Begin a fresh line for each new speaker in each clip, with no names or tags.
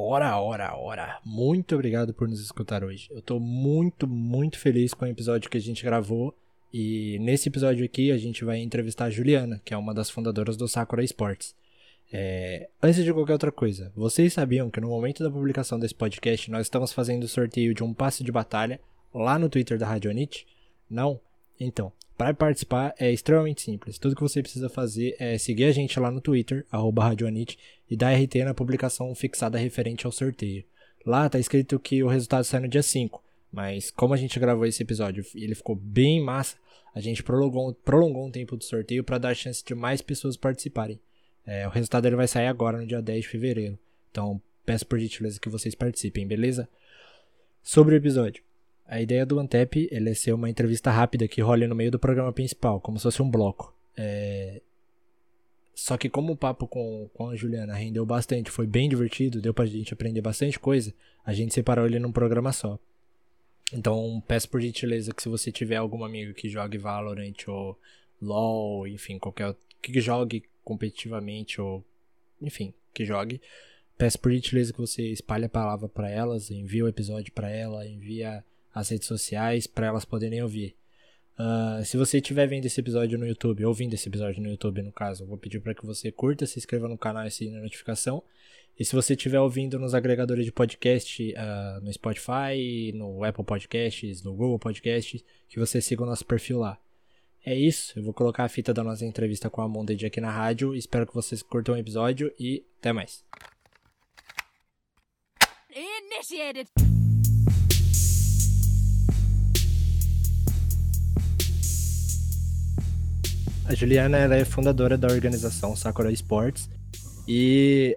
Ora, ora, ora. Muito obrigado por nos escutar hoje. Eu tô muito, muito feliz com o episódio que a gente gravou. E nesse episódio aqui a gente vai entrevistar a Juliana, que é uma das fundadoras do Sakura Sports. É... Antes de qualquer outra coisa, vocês sabiam que no momento da publicação desse podcast nós estamos fazendo o sorteio de um passe de batalha lá no Twitter da Radionit? Não? Então, para participar é extremamente simples. Tudo que você precisa fazer é seguir a gente lá no Twitter, Radionit, e dar RT na publicação fixada referente ao sorteio. Lá tá escrito que o resultado sai no dia 5, mas como a gente gravou esse episódio e ele ficou bem massa, a gente prolongou, prolongou um tempo do sorteio para dar chance de mais pessoas participarem. É, o resultado ele vai sair agora, no dia 10 de fevereiro. Então, peço por gentileza que vocês participem, beleza? Sobre o episódio. A ideia do Antep é ser uma entrevista rápida que role no meio do programa principal, como se fosse um bloco. É... Só que como o papo com, com a Juliana rendeu bastante, foi bem divertido, deu pra gente aprender bastante coisa, a gente separou ele num programa só. Então peço por gentileza que se você tiver algum amigo que jogue Valorant ou LoL, enfim, qualquer que jogue competitivamente ou enfim, que jogue, peço por gentileza que você espalhe a palavra para elas, envie o episódio para ela, envia as redes sociais para elas poderem ouvir. Uh, se você estiver vendo esse episódio no YouTube, ouvindo esse episódio no YouTube, no caso, vou pedir para que você curta, se inscreva no canal e assine a notificação. E se você estiver ouvindo nos agregadores de podcast, uh, no Spotify, no Apple Podcasts, no Google Podcasts, que você siga o nosso perfil lá. É isso, eu vou colocar a fita da nossa entrevista com a Monded aqui na rádio. Espero que vocês curtam o episódio e até mais. Initiated. A Juliana ela é fundadora da organização Sakura Sports. E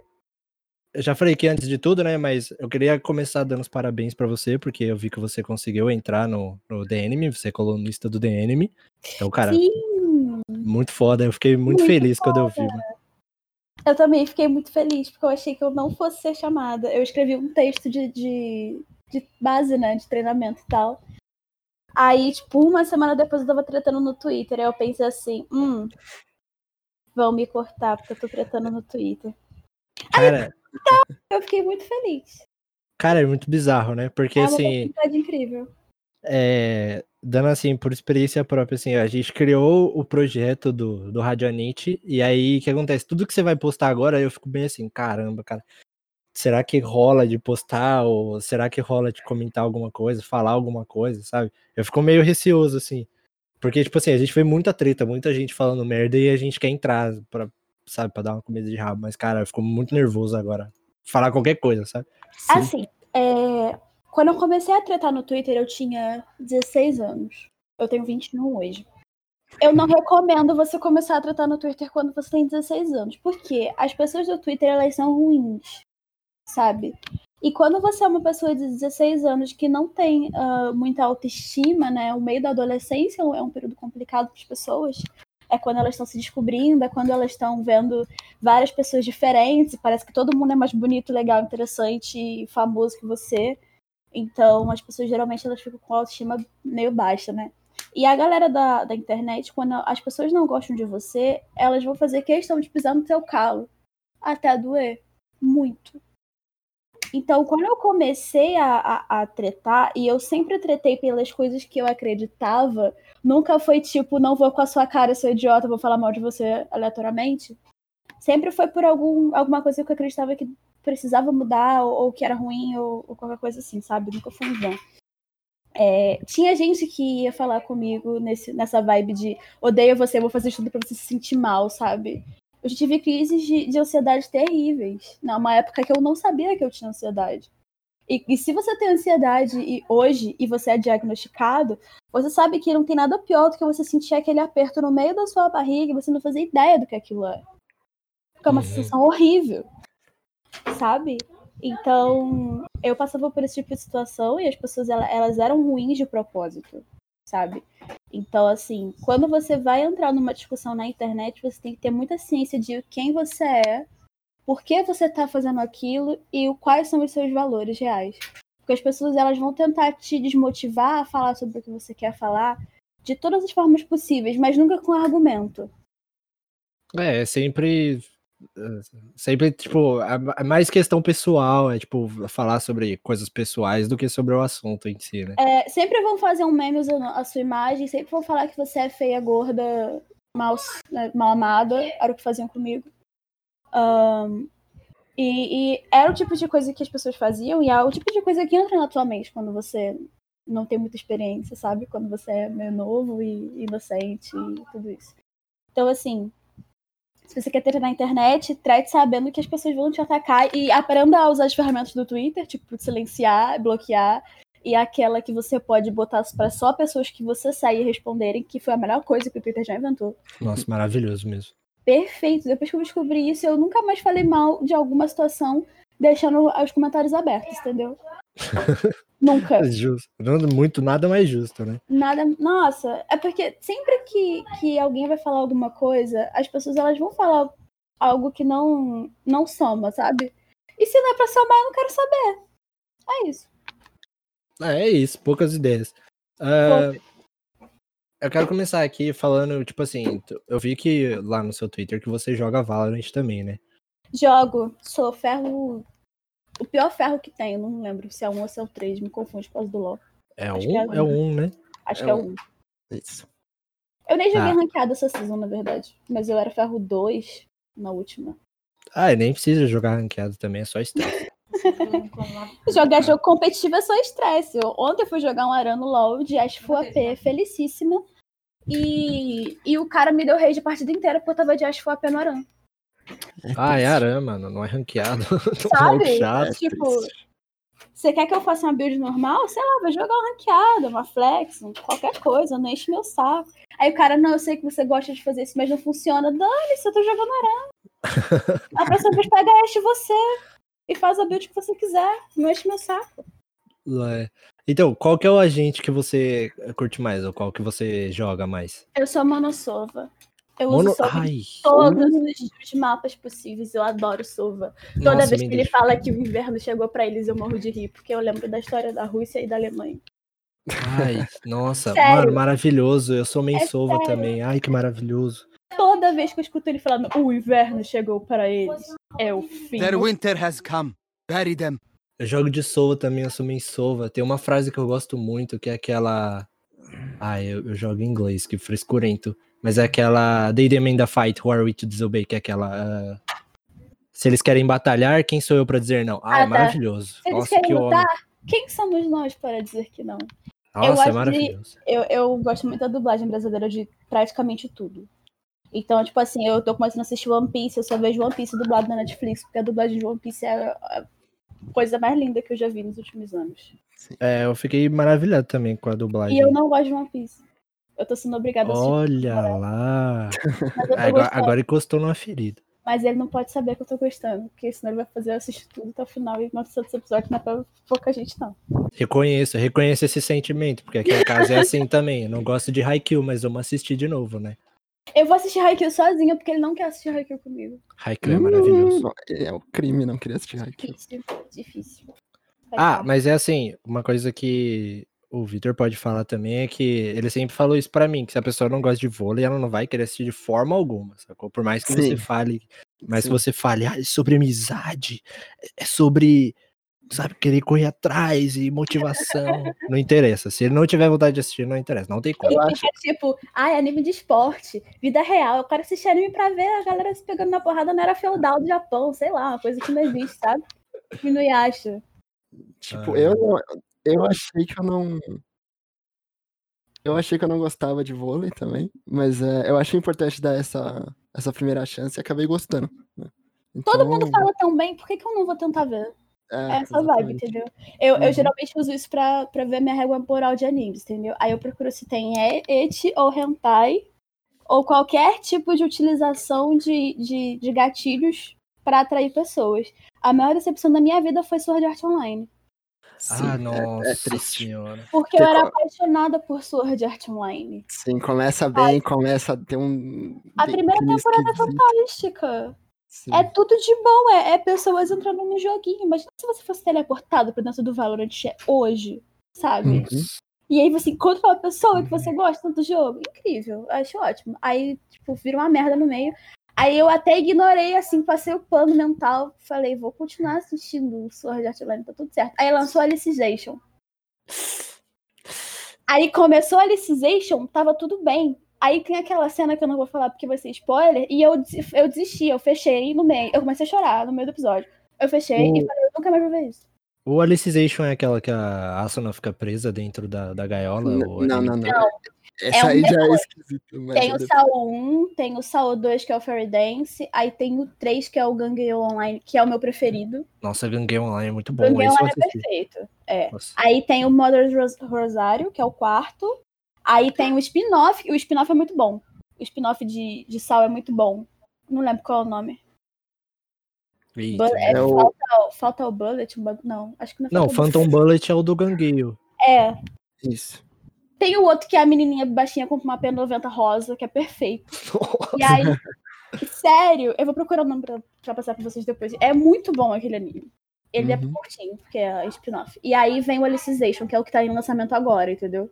eu já falei que antes de tudo, né? Mas eu queria começar dando os parabéns para você, porque eu vi que você conseguiu entrar no, no DNM, você é colunista do DNM. Então, cara, Sim. muito foda. Eu fiquei muito, muito feliz foda. quando eu vi.
Eu também fiquei muito feliz, porque eu achei que eu não fosse ser chamada. Eu escrevi um texto de, de, de base, né? De treinamento e tal. Aí, tipo, uma semana depois eu tava tretando no Twitter. Aí eu pensei assim, hum, vão me cortar porque eu tô tretando no Twitter. Cara. Aí, então, eu fiquei muito feliz.
Cara, é muito bizarro, né? Porque é uma assim.
incrível.
É, dando assim, por experiência própria, assim, a gente criou o projeto do, do Radionite, e aí o que acontece? Tudo que você vai postar agora, eu fico bem assim, caramba, cara, será que rola de postar ou será que rola de comentar alguma coisa, falar alguma coisa, sabe? Eu fico meio receoso assim. Porque tipo assim, a gente vê muita treta, muita gente falando merda e a gente quer entrar para sabe, para dar uma comida de rabo, mas cara, eu fico muito nervoso agora. Falar qualquer coisa, sabe?
Sim. Assim, é... quando eu comecei a tretar no Twitter, eu tinha 16 anos. Eu tenho 21 hoje. Eu não recomendo você começar a tratar no Twitter quando você tem 16 anos, porque as pessoas do Twitter elas são ruins sabe? E quando você é uma pessoa de 16 anos que não tem uh, muita autoestima, né? O meio da adolescência é um período complicado para as pessoas. É quando elas estão se descobrindo, é quando elas estão vendo várias pessoas diferentes. Parece que todo mundo é mais bonito, legal, interessante e famoso que você. Então, as pessoas geralmente elas ficam com autoestima meio baixa, né? E a galera da, da internet, quando as pessoas não gostam de você, elas vão fazer questão de pisar no teu calo. Até doer. Muito. Então, quando eu comecei a, a, a, tretar, e eu sempre tretei pelas coisas que eu acreditava, nunca foi tipo, não vou com a sua cara, seu idiota, vou falar mal de você aleatoriamente. Sempre foi por algum, alguma coisa que eu acreditava que precisava mudar, ou, ou que era ruim, ou, ou, qualquer coisa assim, sabe? Nunca foi um vão. É, tinha gente que ia falar comigo nesse, nessa vibe de odeio você, vou fazer tudo pra você se sentir mal, sabe? Eu tive crises de, de ansiedade terríveis. Numa época que eu não sabia que eu tinha ansiedade. E, e, se você tem ansiedade e hoje e você é diagnosticado, você sabe que não tem nada pior do que você sentir aquele aperto no meio da sua barriga e você não fazer ideia do que aquilo é. Porque é uma uhum. sensação horrível. Sabe? Então, eu passava por esse tipo de situação e as pessoas elas eram ruins de propósito, sabe? Então, assim, quando você vai entrar numa discussão na internet, você tem que ter muita ciência de quem você é, por que você está fazendo aquilo e quais são os seus valores reais. Porque as pessoas elas vão tentar te desmotivar a falar sobre o que você quer falar de todas as formas possíveis, mas nunca com argumento.
É, é sempre Sempre, tipo, é mais questão pessoal, é tipo, falar sobre coisas pessoais do que sobre o assunto em si, né?
É, sempre vão fazer um meme usando a sua imagem, sempre vão falar que você é feia, gorda, mal, né, mal amada, era o que faziam comigo. Um, e, e, era o tipo de coisa que as pessoas faziam, e é o tipo de coisa que entra na tua mente quando você não tem muita experiência, sabe? Quando você é meio novo e inocente e tudo isso. Então, assim, se você quer ter na internet, trate sabendo que as pessoas vão te atacar e aprenda a usar as ferramentas do Twitter, tipo silenciar, bloquear, e aquela que você pode botar para só pessoas que você sair responderem, que foi a melhor coisa que o Twitter já inventou.
Nossa, maravilhoso mesmo.
Perfeito. Depois que eu descobri isso, eu nunca mais falei mal de alguma situação deixando os comentários abertos, entendeu? Nunca.
Justo. Muito, nada mais justo, né?
Nada. Nossa, é porque sempre que, que alguém vai falar alguma coisa, as pessoas elas vão falar algo que não, não soma, sabe? E se não é pra somar, eu não quero saber. É isso.
É, é isso, poucas ideias. Uh, eu quero começar aqui falando, tipo assim, eu vi que lá no seu Twitter que você joga Valorant também, né?
Jogo, sou ferro o pior ferro que tem, eu não lembro se é um ou se é o 3, me confunde por causa do LoL.
É Acho um? É, é um, né?
Acho é que é um. Isso. Eu nem joguei ah. ranqueada essa season, na verdade. Mas eu era ferro 2 na última.
Ah, nem precisa jogar ranqueado também, é só estresse.
jogar jogo competitivo é só estresse. Ontem eu fui jogar um Arano LOL de Asfo AP, felicíssima. E, e o cara me deu rage a partida inteira porque eu tava de Asfo AP no Arano.
Ah, é Aran, mano, não é ranqueado.
Sabe? Chato, tipo, você quer que eu faça uma build normal? Sei lá, vai jogar uma ranqueada, uma flex, qualquer coisa, não enche meu saco. Aí o cara, não, eu sei que você gosta de fazer isso, mas não funciona. Dane-se, eu tô jogando Aran. A próxima vez pega este você e faz a build que você quiser, não enche meu saco.
É. Então, qual que é o agente que você curte mais, ou qual que você joga mais?
Eu sou a Monosova. Eu Mono... uso Sova Ai. todos os mapas possíveis. Eu adoro Sova. Toda Nossa, vez que ele fala que o inverno chegou para eles, eu morro de rir, porque eu lembro da história da Rússia e da Alemanha.
Ai, nossa, mano, maravilhoso. Eu sou main é também. Ai, que maravilhoso.
Toda vez que eu escuto ele falando, o inverno chegou para eles, é o fim.
Their winter has come. Bury them.
Eu jogo de Sova também, eu sou main Sova. Tem uma frase que eu gosto muito, que é aquela. Ah, eu, eu jogo em inglês, que frescurento. Mas é aquela They Demand the Fight, Who Are We to Disobey, que é aquela. Uh, se eles querem batalhar, quem sou eu para dizer não? Ah, é ah é maravilhoso.
Se eles querem lutar, quem somos nós para dizer que não?
Nossa, eu é maravilhoso.
De, eu, eu gosto muito da dublagem brasileira de praticamente tudo. Então, tipo assim, eu tô começando a assistir One Piece, eu só vejo One Piece dublado na Netflix, porque a dublagem de One Piece é a coisa mais linda que eu já vi nos últimos anos.
É, eu fiquei maravilhado também com a dublagem.
E eu não gosto de One Piece. Eu tô sendo obrigada a
assistir. Olha lá. agora, agora encostou numa ferida.
Mas ele não pode saber que eu tô gostando, porque senão ele vai fazer eu assistir tudo até o final e mostrar esse episódio não é pra pouca gente, não.
Reconheço, reconheço esse sentimento, porque aqui em casa é assim também. Eu não gosto de Haikyuu, mas vamos assistir de novo, né?
Eu vou assistir Haikyuu sozinha, porque ele não quer assistir Haikyuu comigo.
Haikyuu é maravilhoso. Hum,
é o crime não querer assistir Haikyuu.
Difícil, difícil.
ah, mas é assim, uma coisa que o Vitor pode falar também é que ele sempre falou isso para mim, que se a pessoa não gosta de vôlei, ela não vai querer assistir de forma alguma, sacou? Por mais que Sim. você fale, mas Sim. se você fale, ah, é sobre amizade, é sobre, sabe, querer correr atrás e motivação, não interessa. Se ele não tiver vontade de assistir, não interessa, não tem como.
Ele fica tipo, ah, é anime de esporte, vida real, eu quero assistir anime pra ver a galera se pegando na porrada na era feudal do Japão, sei lá, uma coisa que não existe, sabe? Que não acha.
Tipo, ah. eu não eu achei que eu não. Eu achei que eu não gostava de vôlei também, mas é, eu achei importante dar essa, essa primeira chance e acabei gostando. Né?
Então... Todo mundo então fala tão bem, por que, que eu não vou tentar ver? É, é essa exatamente. vibe, entendeu? Eu, uhum. eu geralmente uso isso pra, pra ver minha régua temporal de animes, entendeu? Aí eu procuro se tem et ou hentai, ou qualquer tipo de utilização de, de, de gatilhos para atrair pessoas. A maior decepção da minha vida foi Sword Art Online.
Sim, ah, nossa é, é triste. senhora.
Porque eu era apaixonada por Sword Art Online.
Sim, começa bem, começa a ter um.
A primeira temporada é fantástica. Sim. É tudo de bom, é, é, pessoas entrando no joguinho. Imagina se você fosse teleportado pra dentro do Valorant hoje, sabe? Uhum. E aí você encontra uma pessoa que você gosta do jogo. Incrível, acho ótimo. Aí, tipo, vira uma merda no meio. Aí eu até ignorei, assim, passei o plano mental. Falei, vou continuar assistindo o Sword Art Online, tá tudo certo. Aí lançou Alicization. Aí começou a Alicization, tava tudo bem. Aí tem aquela cena que eu não vou falar porque vai ser spoiler, e eu, eu desisti, eu fechei no meio. Eu comecei a chorar no meio do episódio. Eu fechei e
O-
falei, eu nunca mais vou ver isso.
O Alicization é aquela que a Asuna fica presa dentro da, da gaiola?
N-
ou
Não, não, não.
Não.
Essa
É um
aí já é esquisita. Mas
Tem
é
o
depois.
Saul 1, tem o Saul 2, que é o Fairy Dance, aí tem o 3, que é o Gangue Online, que é o meu preferido.
Nossa, Gangue Online é muito bom.
Gangue
Esse eu
Online é perfeito. É.
Nossa.
Aí tem o Mother's Ros- Rosário, que é o quarto. Aí tem o spin-off, e o spin-off é muito bom. O spin-off de, de Sal é muito bom. Não lembro qual é o nome.
Eita.
É,
É o-
falta, falta o Bullet? Não, acho que não é
Não, Phantom Bullet é o do Gangueio.
É.
Isso.
Tem o outro que é a menininha baixinha com uma P90 rosa, que é perfeito. E aí, sério, eu vou procurar o nome pra, pra passar pra vocês depois. É muito bom aquele anime. Ele é
Uhum.
curtinho, porque é spin-off. E aí vem o Alicization, que é o que tá em lançamento agora, entendeu?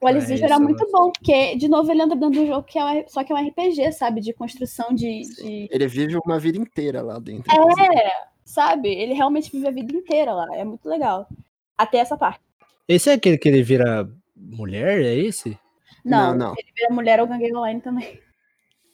O
É,
Alicization
isso
era muito bom, porque, de novo, ele entra dentro do jogo, que é um, só que é um RPG, sabe? De construção de. de-
Ele vive uma vida inteira lá dentro.
É, sabe? Ele realmente vive a vida inteira lá. É muito legal. Até essa parte.
Esse é aquele que ele vira mulher? É esse?
Não,
Não, não.
ele vira mulher ou gangue online também.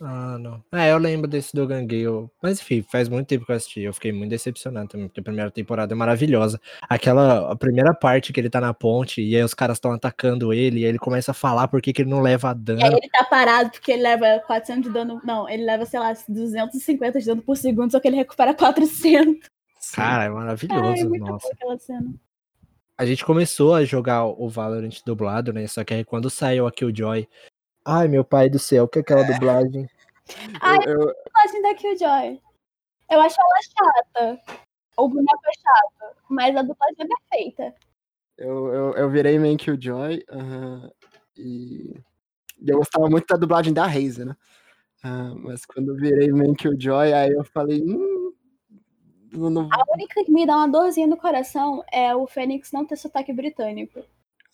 Ah, não. É, eu lembro desse do Gangueio. Mas enfim, faz muito tempo que eu assisti. Eu fiquei muito decepcionado também, porque a primeira temporada é maravilhosa. Aquela, a primeira parte que ele tá na ponte e aí os caras estão atacando ele e aí ele começa a falar por que que ele não leva
E aí
dano.
ele tá parado porque ele leva 400 de dano. Não, ele leva, sei lá, 250 de dano por segundo, só que ele recupera 400.
Cara, é
Ai,
maravilhoso,
muito
nossa.
boa aquela cena.
A gente começou a jogar o Valorant dublado, né? Só que aí quando saiu a Killjoy. Ai, meu pai do céu, que é aquela dublagem.
Ai,
Eu, eu,
Eu gosto da Killjoy. Eu acho ela chata. O boneco é chato, mas a dublagem é perfeita.
eu, eu, eu virei main Killjoy. aham, e e eu gostava muito da dublagem da Razer, né? Ah, mas quando eu virei main Killjoy, aí eu falei. Hum, não, não-
A única que me dá uma dorzinha no coração é o Fênix não ter sotaque britânico.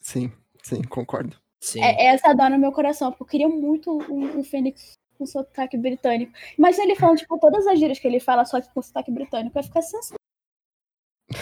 Sim, sim, concordo.
Sim.
É, essa dá no meu coração, porque eu queria muito um, um Fênix com sotaque britânico. Imagina ele falando, tipo, todas as gírias que ele fala, só que com sotaque britânico. Vai ficar sensacional.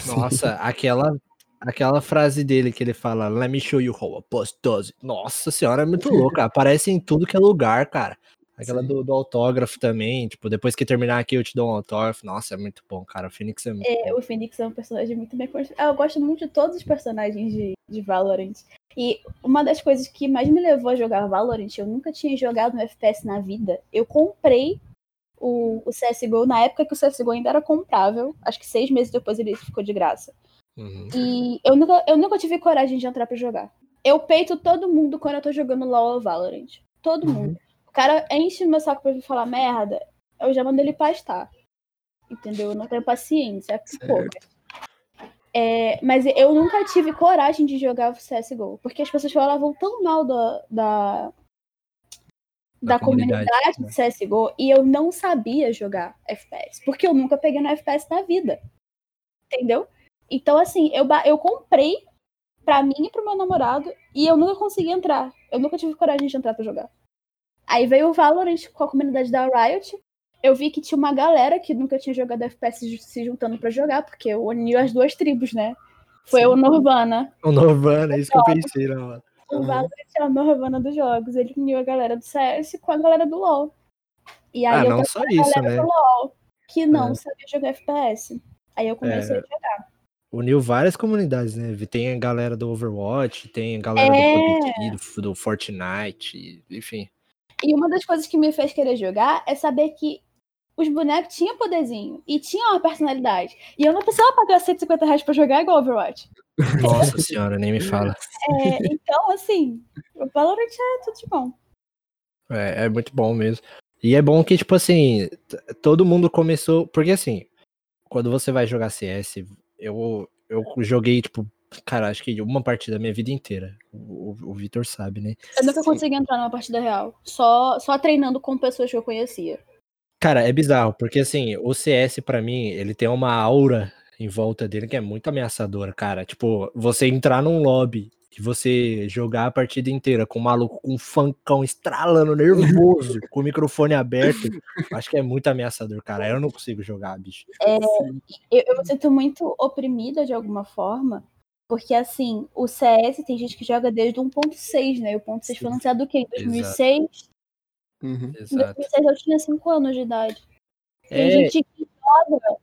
Nossa, aquela, aquela frase dele que ele fala, let me show you how a boss does. Nossa senhora, é muito louca. Aparece em tudo que é lugar, cara. Aquela do, do autógrafo também, tipo, depois que terminar aqui eu te dou um autógrafo. Nossa, é muito bom, cara. O Phoenix é muito
É,
bom.
o Phoenix é um personagem muito bem construído. Eu gosto muito de todos os personagens de, de Valorant. E uma das coisas que mais me levou a jogar Valorant, eu nunca tinha jogado um FPS na vida. Eu comprei o, o CSGO na época que o CSGO ainda era comprável. Acho que seis meses depois ele ficou de graça.
Uhum.
E eu nunca, eu nunca tive coragem de entrar pra jogar. Eu peito todo mundo quando eu tô jogando LoL ou Valorant. Todo
Uhum.
mundo. Cara enche meu saco pra vir falar merda, eu já mando ele pastar. Entendeu? Eu não tenho paciência. É pouca. É, mas eu nunca tive coragem de jogar CSGO. Porque as pessoas falavam tão mal da, da, da,
comunidade,
comunidade,
né?
de CSGO e eu não sabia jogar FPS. Porque eu nunca peguei no FPS na vida. Entendeu? Então, assim, eu, eu comprei pra mim e pro meu namorado e eu nunca consegui entrar. Eu nunca tive coragem de entrar pra jogar. Aí veio o Valorant com a comunidade da Riot. Eu vi que tinha uma galera que nunca tinha jogado FPS se juntando pra jogar, porque uniu as duas tribos, né? Foi
Sim.
o Nirvana.
O Norvana, é isso que eu pensei hora.
O
Uhum.
Valorant é o Nirvana dos jogos. Ele uniu a galera do CS com a galera do LoL. E aí
Ah,
eu
não só
a
isso,
galera
né?
do LoL, que não
É.
sabia jogar FPS. Aí eu comecei
É.
a jogar.
Uniu várias comunidades, né? Tem a galera do Overwatch, tem a galera
É.
do PUBG, do, do Fortnite, enfim.
E uma das coisas que me fez querer jogar é saber que os bonecos tinham poderzinho e tinham uma personalidade. E eu não precisava pagar 150 reais pra jogar igual Overwatch.
Nossa senhora, nem me fala.
É, então, assim, o Valorant é tudo de bom.
É, é muito bom mesmo. E é bom que, tipo assim, todo mundo começou. Porque assim, quando você vai jogar CS, eu, eu joguei, tipo, cara, acho que uma partida da minha vida inteira. O, o, o Vitor sabe, né?
Eu nunca
Sim.
consegui entrar numa partida real. Só, só treinando com pessoas que eu conhecia.
Cara, é bizarro, porque assim, o CS pra mim, ele tem uma aura em volta dele que é muito ameaçadora, cara. Tipo, você entrar num lobby de você jogar a partida inteira com um maluco com um funkão estralando, nervoso, com o microfone aberto, acho que é muito ameaçador, cara. Eu não consigo jogar, bicho.
É, eu, eu me sinto muito oprimida de alguma forma, porque assim, o CS tem gente que joga desde o 1.6, né? E o 1.6 foi lançado o quê? Em 2006?
Uhum.
Em
Exato.
2006 eu tinha 5 anos de idade. Tem
É,
gente que joga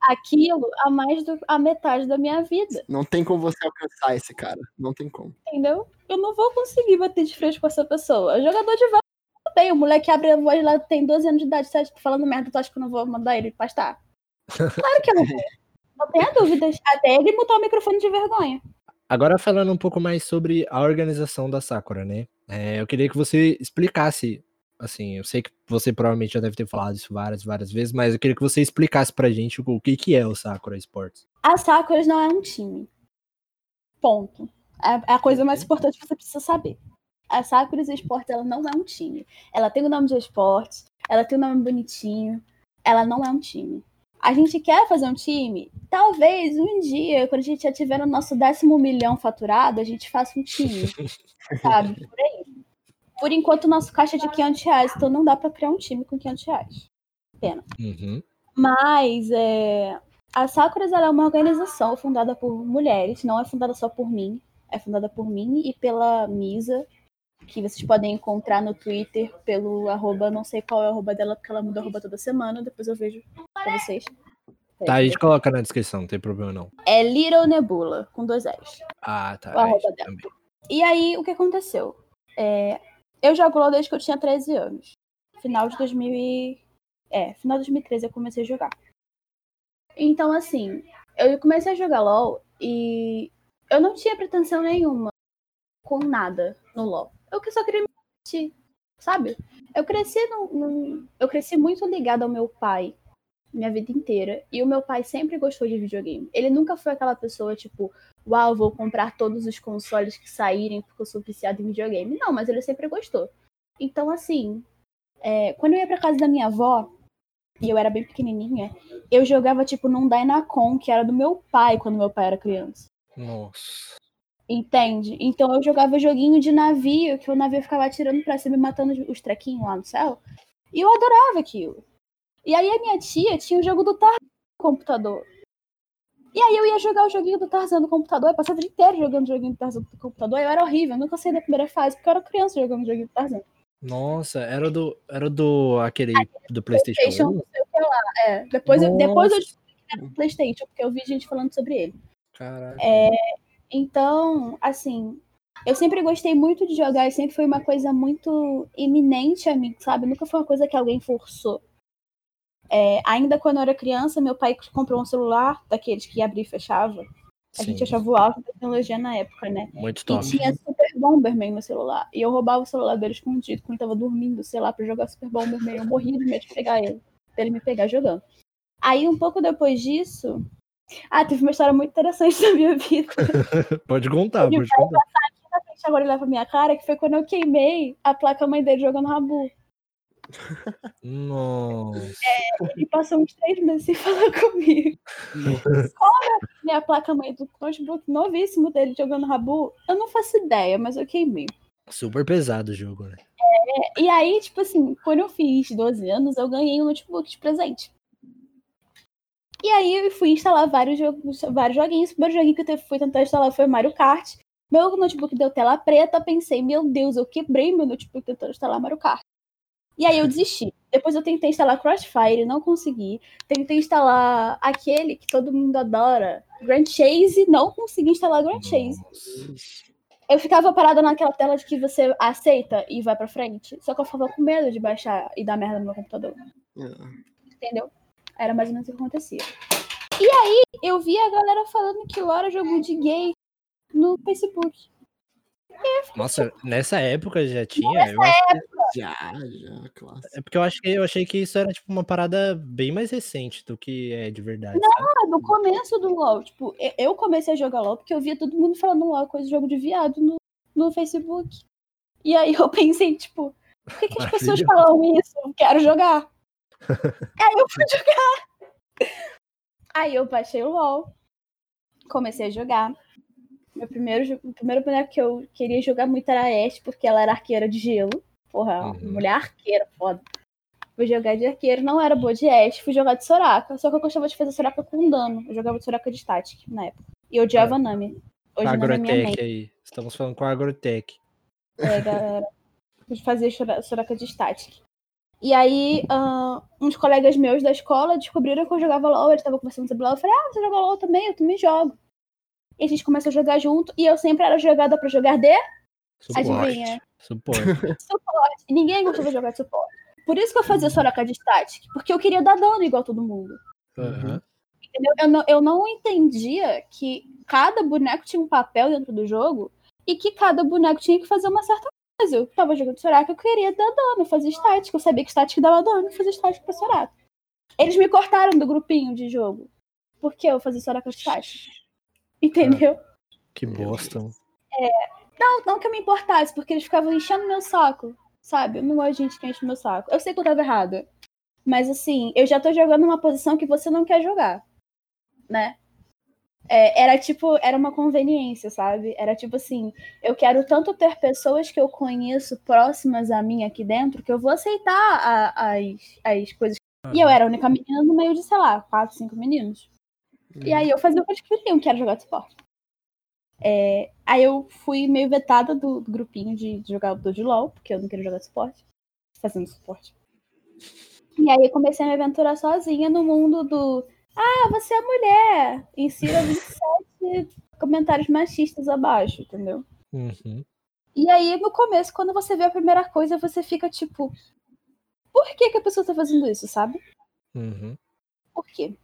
aquilo a mais do a metade da minha vida,
Não tem como você alcançar esse cara. Não tem como.
entendeu? Eu não vou conseguir bater de frente com essa pessoa. Jogador de voz, tudo bem. O moleque abre a voz lá, tem 12 anos de idade, você acha que falando merda, tu acha que eu não vou mandar ele pastar? Claro que eu não vou. Não tenha dúvidas. Até ele mutar o microfone de vergonha.
Agora falando um pouco mais sobre a organização da Sakura, né? É, eu queria que você explicasse, assim, eu sei que você provavelmente já deve ter falado isso várias, várias vezes, mas eu queria que você explicasse pra gente o que, que é o Sakura Sports.
A Sakura não é um time. Ponto. É é a coisa mais importante que você precisa saber. A Sakura Esportes, ela não é um time. Ela tem o nome de esportes, ela tem o nome bonitinho, ela não é um time. A gente quer fazer um time? Talvez um dia, quando a gente já tiver no nosso décimo milhão faturado, a gente faça um time. sabe? Por aí. Por enquanto, o nosso caixa é de 500 reais, então não dá pra criar um time com 500 reais. Pena.
Uhum.
Mas é, a Sakuras é uma organização fundada por mulheres, não é fundada só por mim, é fundada por mim e pela Misa, que vocês podem encontrar no Twitter pelo arroba, não sei qual é o arroba dela, porque ela muda arroba toda semana, depois eu vejo pra vocês.
Tá, a gente coloca na descrição, não tem problema não.
É Little Nebula, com dois S.
Ah, tá.
Arroba
é,
dela.
também.
E aí, o que aconteceu? É, eu jogo LoL desde que eu tinha 13 anos. Final de 2000 e... É, final de 2013 eu comecei a jogar. Então, assim, eu comecei a jogar LoL e eu não tinha pretensão nenhuma com nada no LoL. Eu que só queria me divertir, sabe? Eu cresci num, num- Eu cresci muito ligada ao meu pai minha vida inteira. E o meu pai sempre gostou de videogame. Ele nunca foi aquela pessoa, tipo, uau, vou comprar todos os consoles que saírem porque eu sou viciado em videogame. Não, mas ele sempre gostou. Então, assim, é, quando eu ia pra casa da minha avó, e eu era bem pequenininha, eu jogava, tipo, num Dynacon, que era do meu pai quando meu pai era criança.
Nossa.
Entende? Então eu jogava joguinho de navio, que o navio ficava atirando pra cima e matando os- os trequinhos lá no céu. E eu adorava aquilo. E aí a minha tia tinha o jogo do Tarzan no computador. E aí eu ia jogar o joguinho do Tarzan no computador, eu passava o dia inteiro jogando o joguinho do Tarzan no computador, eu era horrível, eu nunca saí da primeira fase, porque eu era criança jogando o joguinho do Tarzan.
Nossa, era do. Era do aquele do Playstation
PlayStation,
1?
não sei o que lá. É, depois, eu, depois eu descobri que era do Playstation, porque eu vi gente falando sobre ele.
Caraca.
Então, assim, eu sempre gostei muito de jogar e sempre foi uma coisa muito iminente a mim, sabe? Nunca foi uma coisa que alguém forçou. É, ainda quando eu era criança, meu pai comprou um celular daqueles que abria e fechava. A gente
Sim,
achava o auge da tecnologia na época, né?
Muito
E
top.
tinha Super Bomberman no celular. E eu roubava o celular dele escondido quando ele tava dormindo, sei lá, pra jogar Super Bomberman. Eu morria de medo de pegar ele. Pra ele me pegar jogando. Aí, um pouco depois disso. Ah, teve uma história muito interessante da minha vida.
Pode contar, pode contar.
na frente agora ele leva minha cara, que foi quando eu queimei a placa mãe dele jogando Rabu.
Nossa.
Ele passou uns três meses sem falar comigo. Como minha placa mãe do notebook novíssimo dele jogando Rabu, eu não faço ideia, mas eu queimei.
Super pesado o jogo, né?
E aí, tipo assim, quando eu fiz 12 anos, eu ganhei um notebook de presente. E aí eu fui instalar vários, jogos, vários joguinhos. O primeiro joguinho que eu fui tentar instalar foi Mario Kart. Meu notebook deu tela preta, pensei, meu Deus, eu quebrei meu notebook tentando instalar Mario Kart. E aí eu desisti. Depois eu tentei instalar Crossfire, não consegui. Tentei instalar aquele que todo mundo adora, Grand Chase, não consegui instalar Grand Chase. Eu ficava parada naquela tela de que você aceita e vai pra frente. Só que eu ficava com medo de baixar e dar merda no meu computador. Entendeu? Era mais ou menos o que acontecia. E aí, eu vi a galera falando que Laura jogou de gay no Facebook.
Nossa, nessa época já tinha. eu acho que-
Já, já, classe.
é porque eu acho que eu achei que isso era tipo uma parada bem mais recente do que é de verdade. sabe?
Ah, no começo do LoL, tipo, eu comecei a jogar LoL porque eu via todo mundo falando LoL, coisa de jogo de viado no, no Facebook. E aí eu pensei, tipo, por que, que as pessoas falam isso? Eu quero jogar. aí eu fui jogar. Aí eu baixei o LoL, comecei a jogar. Meu primeiro, o primeiro boneco que eu queria jogar muito era a Ashe, porque ela era arqueira de gelo. Porra,
Uhum.
mulher arqueira, foda. Fui jogar de arqueiro, não era boa de Ashe, fui jogar de Soraka. Só que eu gostava de fazer Soraka com dano. Eu jogava de Soraka de Static na época. E eu odiava Nami. Hoje Nami é.
Agrotech aí. Estamos falando com a Agrotech.
É, galera. Sora- Soraka de Static. E aí, ah, uns colegas meus da escola descobriram que eu jogava LOL, eles estavam conversando sobre LOL. Eu falei, ah, você joga LOL também? Eu também jogo. E a gente começou a jogar junto, e eu sempre era jogada pra jogar de
Suporte.
Adivinha?
Suporte.
suporte. Ninguém gostava de jogar de suporte. Por isso que eu fazia Soraka de Static, porque eu queria dar dano igual todo mundo.
Aham.
Entendeu? Eu não, eu não entendia que cada boneco tinha um papel dentro do jogo e que cada boneco tinha que fazer uma certa coisa. Eu tava jogando Soraka, eu queria dar dano, fazer estática. Eu sabia que estática dava dano e fazia estática pra Soraka. Eles me cortaram do grupinho de jogo. Porque eu fazia Soraka de estática. Entendeu?
Que bosta.
Não, não que eu me importasse, porque eles ficavam enchendo meu saco. Sabe? Eu não gosto de gente que enche meu saco. Eu sei que eu tava errada. Mas assim, eu já tô jogando numa posição que você não quer jogar. Né? É, era tipo, era uma conveniência, sabe? Era tipo assim, eu quero tanto ter pessoas que eu conheço próximas a mim aqui dentro que eu vou aceitar a- as, as coisas. E eu era a única menina no meio de, sei lá, quatro, cinco meninos. E aí eu fazia o que eles queriam, que era jogar de suporte. É, aí eu fui meio vetada do, do grupinho de, de jogador de LOL, porque eu não queria jogar de suporte. Fazendo suporte. E aí eu comecei a me aventurar sozinha no mundo do Ah, você é mulher! Insira 27 comentários machistas abaixo, entendeu?
Uhum.
E aí, no começo, quando você vê a primeira coisa, você fica tipo. Por que, que a pessoa tá fazendo isso, sabe?
Uhum.
Por quê?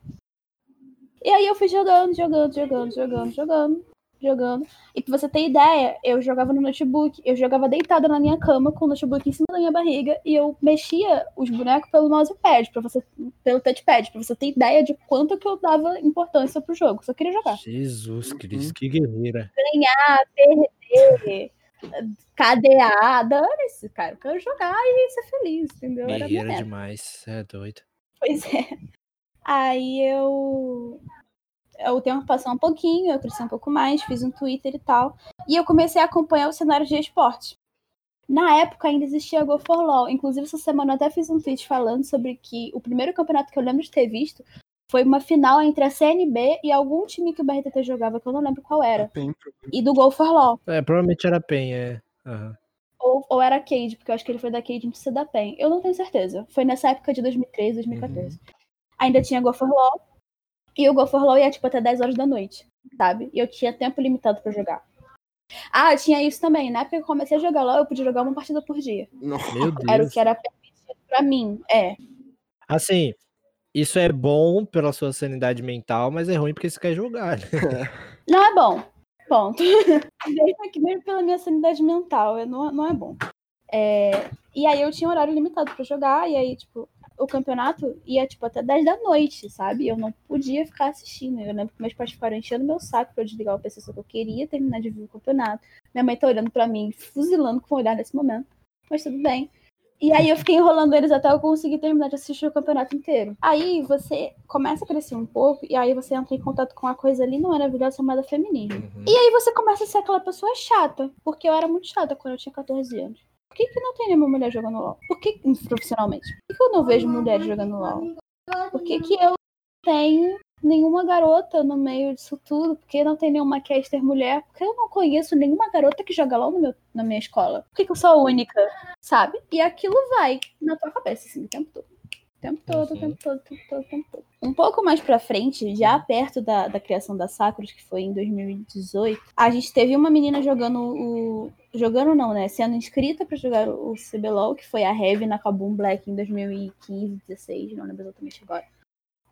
E aí eu fui jogando, jogando, jogando, jogando, jogando, jogando. E pra você ter ideia, eu jogava no notebook, eu jogava deitada na minha cama com o notebook em cima da minha barriga e eu mexia os bonecos pelo mousepad, para você, pelo touchpad, pra você ter ideia de quanto que eu dava importância pro jogo. Só queria jogar.
Jesus Cristo, que guerreira.
Ganhar, perder, KDA, dane-se, cara. Eu quero jogar e ser feliz, entendeu?
Guerreira demais. É doido.
Pois é. Aí eu. O tempo passou um pouquinho, eu cresci um pouco mais, fiz um Twitter e tal. E eu comecei a acompanhar o cenário de esporte. Na época ainda existia Go for LOL. Inclusive, essa semana eu até fiz um tweet falando sobre que o primeiro campeonato que eu lembro de ter visto foi uma final entre a CNB e algum time que o BRTT jogava, que eu não lembro qual era.
Bem,
E do Go for LOL.
É, provavelmente era PEN, é. Aham.
Ou, ou era Cade, porque eu acho que ele foi da Cade antes de ser da PEN. Eu não tenho certeza. Foi nessa época de 2013, 2014. Ainda tinha Go for LOL. E o Go for LOL ia, tipo, até 10 horas da noite, sabe? E eu tinha tempo limitado pra jogar. Ah, tinha isso também. Na época que eu comecei a jogar LOL, eu podia jogar uma partida por dia.
Meu Deus.
Era o que era permitido pra mim. É.
Assim, isso é bom pela sua sanidade mental, mas é ruim porque você quer jogar, né?
Não é bom. Ponto. mesmo, pela minha sanidade mental, não, não é bom. É, e aí eu tinha horário limitado pra jogar, e aí, tipo, o campeonato ia, tipo, até 10 da noite, sabe? Eu não podia ficar assistindo. Eu lembro que meus pais ficaram enchendo meu saco pra eu desligar o PC, só que eu queria terminar de ver o campeonato. Minha mãe tá olhando pra mim, fuzilando com o olhar nesse momento. Mas tudo bem. E aí eu fiquei enrolando eles até eu conseguir terminar de assistir o campeonato inteiro. Aí você começa a crescer um pouco, e aí você entra em contato com uma coisa ali maravilhosa chamada feminismo.
Uhum.
E aí você começa a ser aquela pessoa chata, porque eu era muito chata quando eu tinha 14 anos. Por que, que não tem nenhuma mulher jogando LOL? Por que, profissionalmente? Por que, que eu não vejo mulheres jogando LOL? Por que, que eu não tenho nenhuma garota no meio disso tudo? Por que não tem nenhuma caster mulher? Porque eu não conheço nenhuma garota que joga LOL no meu, na minha escola. Por que, que eu sou a única? Sabe? E aquilo vai na tua cabeça, assim, o tempo todo. O tempo todo, o tempo todo, o tempo todo, o tempo todo. Um pouco mais pra frente, já perto da, da criação da Sakura, que foi em 2018, a gente teve uma menina jogando o. Jogando não, né? Sendo inscrita pra jogar o CBLOL, que foi a Heavy na Kabum Black em 2015, 16, não lembro exatamente agora.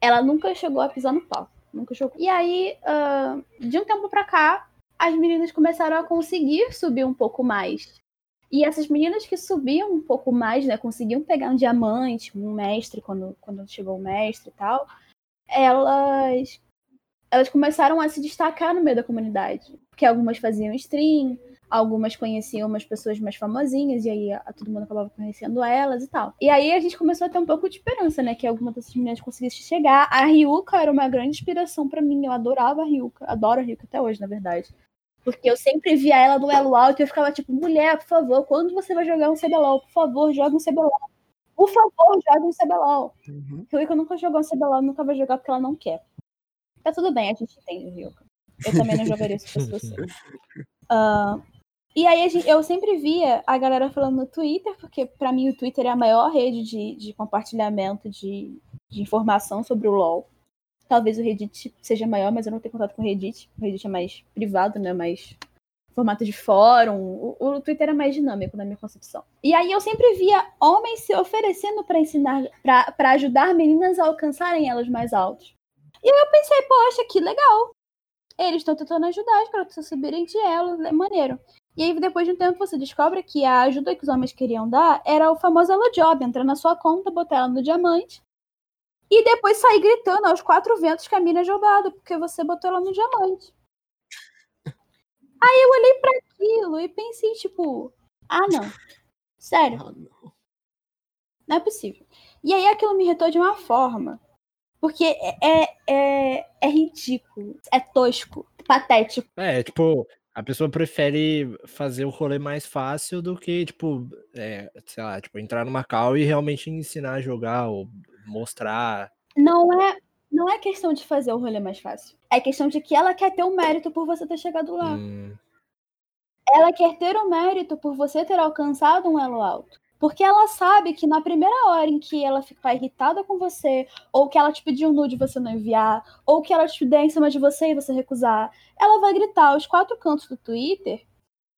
Ela nunca chegou a pisar no palco. Nunca jogou. E aí, ah, de um tempo pra cá, as meninas começaram a conseguir subir um pouco mais. E essas meninas que subiam um pouco mais, né, conseguiam pegar um diamante, um mestre, quando, quando chegou o mestre e tal, elas, elas começaram a se destacar no meio da comunidade. Porque algumas faziam stream, algumas conheciam umas pessoas mais famosinhas, e aí a, todo mundo acabava conhecendo elas e tal. E aí a gente começou a ter um pouco de esperança, né, que alguma dessas meninas conseguisse chegar. A Ryuka era uma grande inspiração pra mim, eu adorava a Ryuka, adoro a Ryuka até hoje, na verdade. Porque eu sempre via ela no elo alto e eu ficava tipo, mulher, por favor, quando você vai jogar um CBLOL? Por favor, joga um CBLOL. Por favor, joga um CBLOL.
Uhum.
Ryuka nunca jogou um CBLOL, nunca vai jogar porque ela não quer. Tá tudo bem, a gente entende, Ryuka. Eu também não jogaria se fosse você. Ah, e aí gente- eu sempre via a galera falando no Twitter, porque pra mim o Twitter é a maior rede de, de compartilhamento de, de informação sobre o LoL. Talvez o Reddit seja maior, mas eu não tenho contato com o Reddit. O Reddit é mais privado, né? Mais formato de fórum. O, o Twitter é mais dinâmico na minha concepção. E aí eu sempre via homens se oferecendo pra ensinar, pra ajudar meninas a alcançarem elas mais altos. E aí eu pensei, poxa, que legal. Eles estão tentando ajudar as garotas a subirem de elo, é maneiro. E aí, depois de um tempo, você descobre que a ajuda que os homens queriam dar era o famoso Elo Job, entrar na sua conta, botar ela no diamante e depois sair gritando aos quatro ventos que a mina é jogada, porque você botou ela no diamante. Aí eu olhei pra aquilo e pensei, tipo, ah, não. Sério,
Ah, não.
não é possível. E aí aquilo me irritou de uma forma. Porque é, é, é ridículo, é tosco, patético.
É, tipo, a pessoa prefere fazer o rolê mais fácil do que, tipo, é, sei lá, tipo, entrar numa call e realmente ensinar a jogar ou mostrar.
Não é, não é questão de fazer o rolê mais fácil. É questão de que ela quer ter o mérito por você ter chegado lá.
Hum,
Ela quer ter o mérito por você ter alcançado um elo alto. Porque ela sabe que na primeira hora em que ela ficar irritada com você, ou que ela te pedir um nude e você não enviar, ou que ela te der em cima de você e você recusar, ela vai gritar aos quatro cantos do Twitter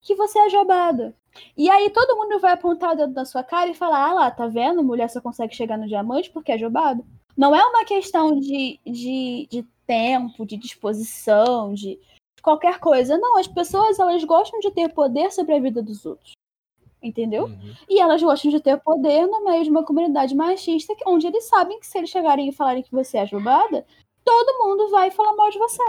que você é jobada. E aí todo mundo vai apontar o dedo na sua cara e falar: ah lá, tá vendo? Mulher só consegue chegar no diamante porque é jobada. Não é uma questão de, de, de tempo, de disposição, de qualquer coisa. Não, as pessoas elas gostam de ter poder sobre a vida dos outros. Entendeu?
uhum.
E elas gostam de ter poder no meio de uma comunidade machista, onde eles sabem que se eles chegarem e falarem que você é jogada, todo mundo vai falar mal de você.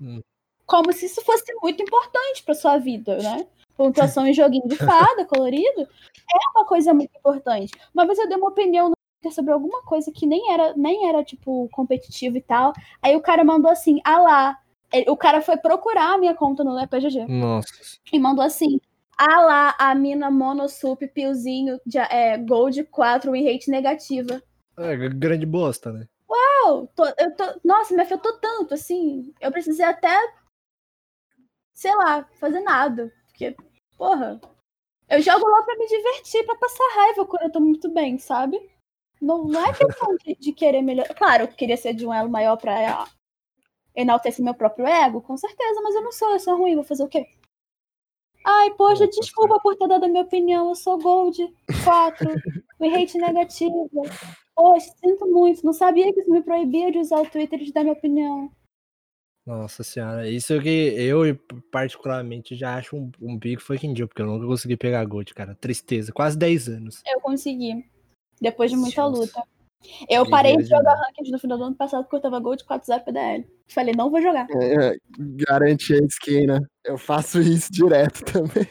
Hum.
Como se isso fosse muito importante pra sua vida, né? Pontuação em joguinho de fada, colorido, é uma coisa muito importante. Uma vez eu dei uma opinião sobre alguma coisa que nem era, nem era tipo, competitivo e tal. Aí o cara mandou assim, ah lá. O cara foi procurar a minha conta no EPGG
Nossa.
e mandou assim: Ah lá, a mina monosup piozinho de, é, Gold 4 e rate negativa.
É, grande bosta, né?
Eu tô, eu tô- nossa, me afetou tanto, assim. Eu precisei até, sei lá, fazer nada. Porque, porra, eu jogo lá pra me divertir, pra passar raiva quando eu tô muito bem, sabe? Não, não é questão de, de querer melhorar. Claro, eu queria ser de um elo maior pra enaltecer meu próprio ego, com certeza, mas eu não sou, eu sou ruim, vou fazer o quê? Ai, poxa,
Opa,
desculpa por ter dado a minha opinião, eu sou Gold 4, me hate negativa. Poxa, sinto muito, não sabia que isso me proibia de usar o Twitter e de dar minha opinião.
Nossa senhora, isso que eu particularmente já acho um, um big fucking deal, porque eu nunca consegui pegar Gold, cara. Tristeza, quase 10 anos.
Eu consegui, depois de muita
Nossa.
luta. Eu parei de jogar ranked no final do ano passado porque eu tava Gold 4-0 PDL. Falei, não vou jogar.
É, é, garante a skin, né? Eu faço isso direto também.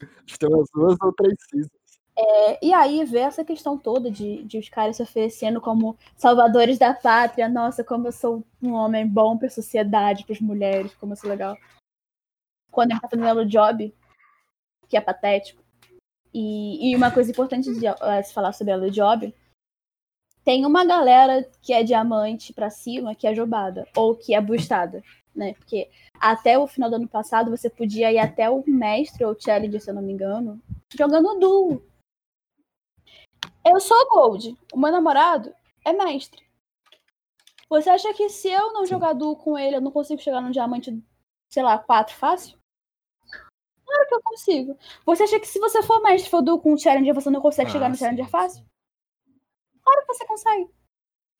Acho que tem umas duas ou três seasons.
É, e aí, ver essa questão toda de, de os caras se oferecendo como salvadores da pátria. Nossa, como eu sou um homem bom pra sociedade, pras mulheres, como eu sou legal. Quando ele tá fazendo elo job, que é patético. E, e uma coisa importante de eh, se falar sobre elo job, tem uma galera que é diamante pra cima que é jobada, ou que é boostada, né? Porque até o final do ano passado você podia ir até o mestre ou challenger, se eu não me engano, jogando duo. Eu sou Gold. O meu namorado é mestre. Você acha que se eu não jogar duo com ele, eu não consigo chegar no diamante, sei lá, 4 fácil? Claro que eu consigo. Você acha que se você for mestre for duo com o Challenger, você não consegue chegar
Ah,
no Challenger
sim,
fácil? Claro que você consegue.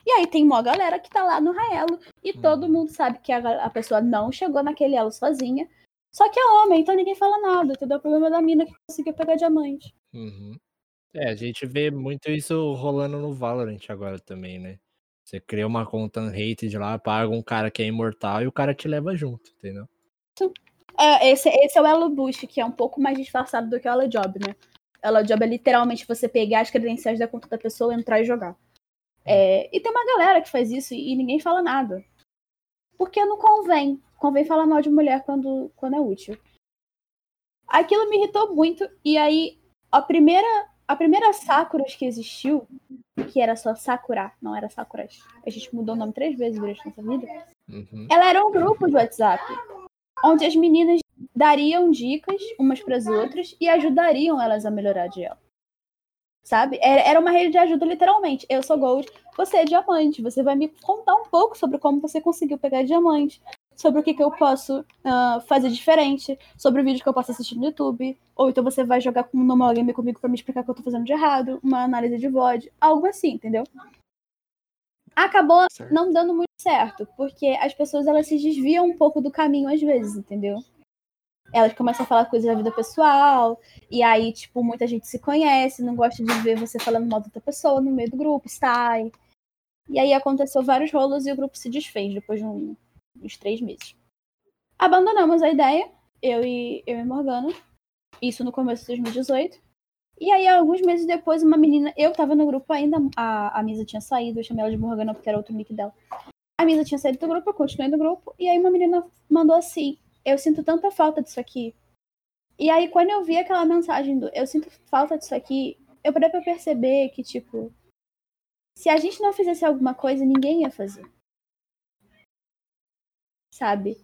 E aí tem uma galera que tá lá no Raelo e
Uhum.
todo mundo sabe que a, a pessoa não chegou naquele elo sozinha. Só que é homem, então ninguém fala nada, entendeu? O problema é da mina que conseguiu pegar diamante.
Uhum. É, a gente vê muito isso rolando no Valorant agora também, né? Você cria uma conta unrated lá, paga um cara que é imortal e o cara te leva junto, entendeu?
É, esse, esse é o Elo Boost, que é um pouco mais disfarçado do que o Elo Job, né? Elo Job é literalmente você pegar as credenciais da conta da pessoa, entrar e jogar. É, e tem uma galera que faz isso e ninguém fala nada. Porque não convém. Convém falar mal de mulher quando, quando é útil. Aquilo me irritou muito. E aí, a primeira, a primeira Sakuras que existiu, que era só Sakura, não era Sakuras. A gente mudou o nome três vezes durante nossa vida.
Uhum.
Ela era um grupo de WhatsApp. Onde as meninas dariam dicas umas para as outras e ajudariam elas a melhorar de ela. Sabe? Era uma rede de ajuda, literalmente. Eu sou Gold, você é diamante. Você vai me contar um pouco sobre como você conseguiu pegar diamante, sobre o que, que eu posso ah, fazer diferente, sobre o vídeo que eu posso assistir no YouTube. Ou então você vai jogar com um normal game comigo pra me explicar o que eu tô fazendo de errado, uma análise de VOD, algo assim, entendeu? Acabou não dando muito certo, porque as pessoas elas se desviam um pouco do caminho às vezes, entendeu? Elas começam a falar coisas da vida pessoal, e aí, tipo, muita gente se conhece, não gosta de ver você falando mal de outra pessoa no meio do grupo, sai. E aí aconteceu vários rolos e o grupo se desfez depois de um- uns três meses. Abandonamos a ideia, eu e, eu e Morgana, isso no começo de 2018. E aí, alguns meses depois, uma menina, eu tava no grupo ainda, a, a Misa tinha saído, eu chamei ela de Morgana porque era outro nick dela. A Misa tinha saído do grupo, eu continuei no grupo, e aí uma menina mandou assim: Eu sinto tanta falta disso aqui. E aí, quando eu vi aquela mensagem do Eu sinto falta disso aqui, eu parei pra perceber que, tipo, se a gente não fizesse alguma coisa, ninguém ia fazer. Sabe?